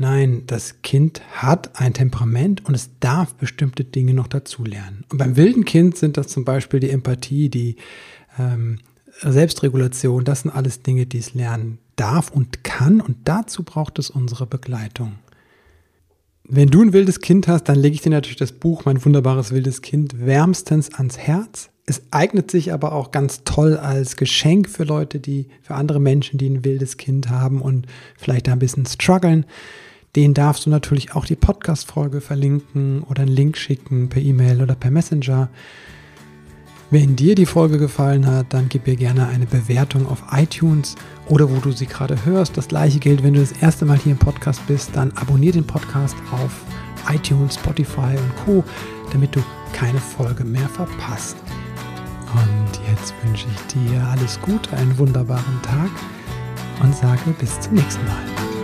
Nein, das Kind hat ein Temperament und es darf bestimmte Dinge noch dazulernen. Und beim wilden Kind sind das zum Beispiel die Empathie, die ähm, Selbstregulation, das sind alles Dinge, die es lernen darf und kann und dazu braucht es unsere Begleitung. Wenn du ein wildes Kind hast, dann lege ich dir natürlich das Buch Mein wunderbares wildes Kind wärmstens ans Herz. Es eignet sich aber auch ganz toll als Geschenk für Leute, die, für andere Menschen, die ein wildes Kind haben und vielleicht da ein bisschen strugglen. Den darfst du natürlich auch die Podcast-Folge verlinken oder einen Link schicken per E-Mail oder per Messenger. Wenn dir die Folge gefallen hat, dann gib mir gerne eine Bewertung auf iTunes oder wo du sie gerade hörst. Das gleiche gilt, wenn du das erste Mal hier im Podcast bist, dann abonniere den Podcast auf iTunes, Spotify und Co., damit du keine Folge mehr verpasst. Und jetzt wünsche ich dir alles Gute, einen wunderbaren Tag und sage bis zum nächsten Mal.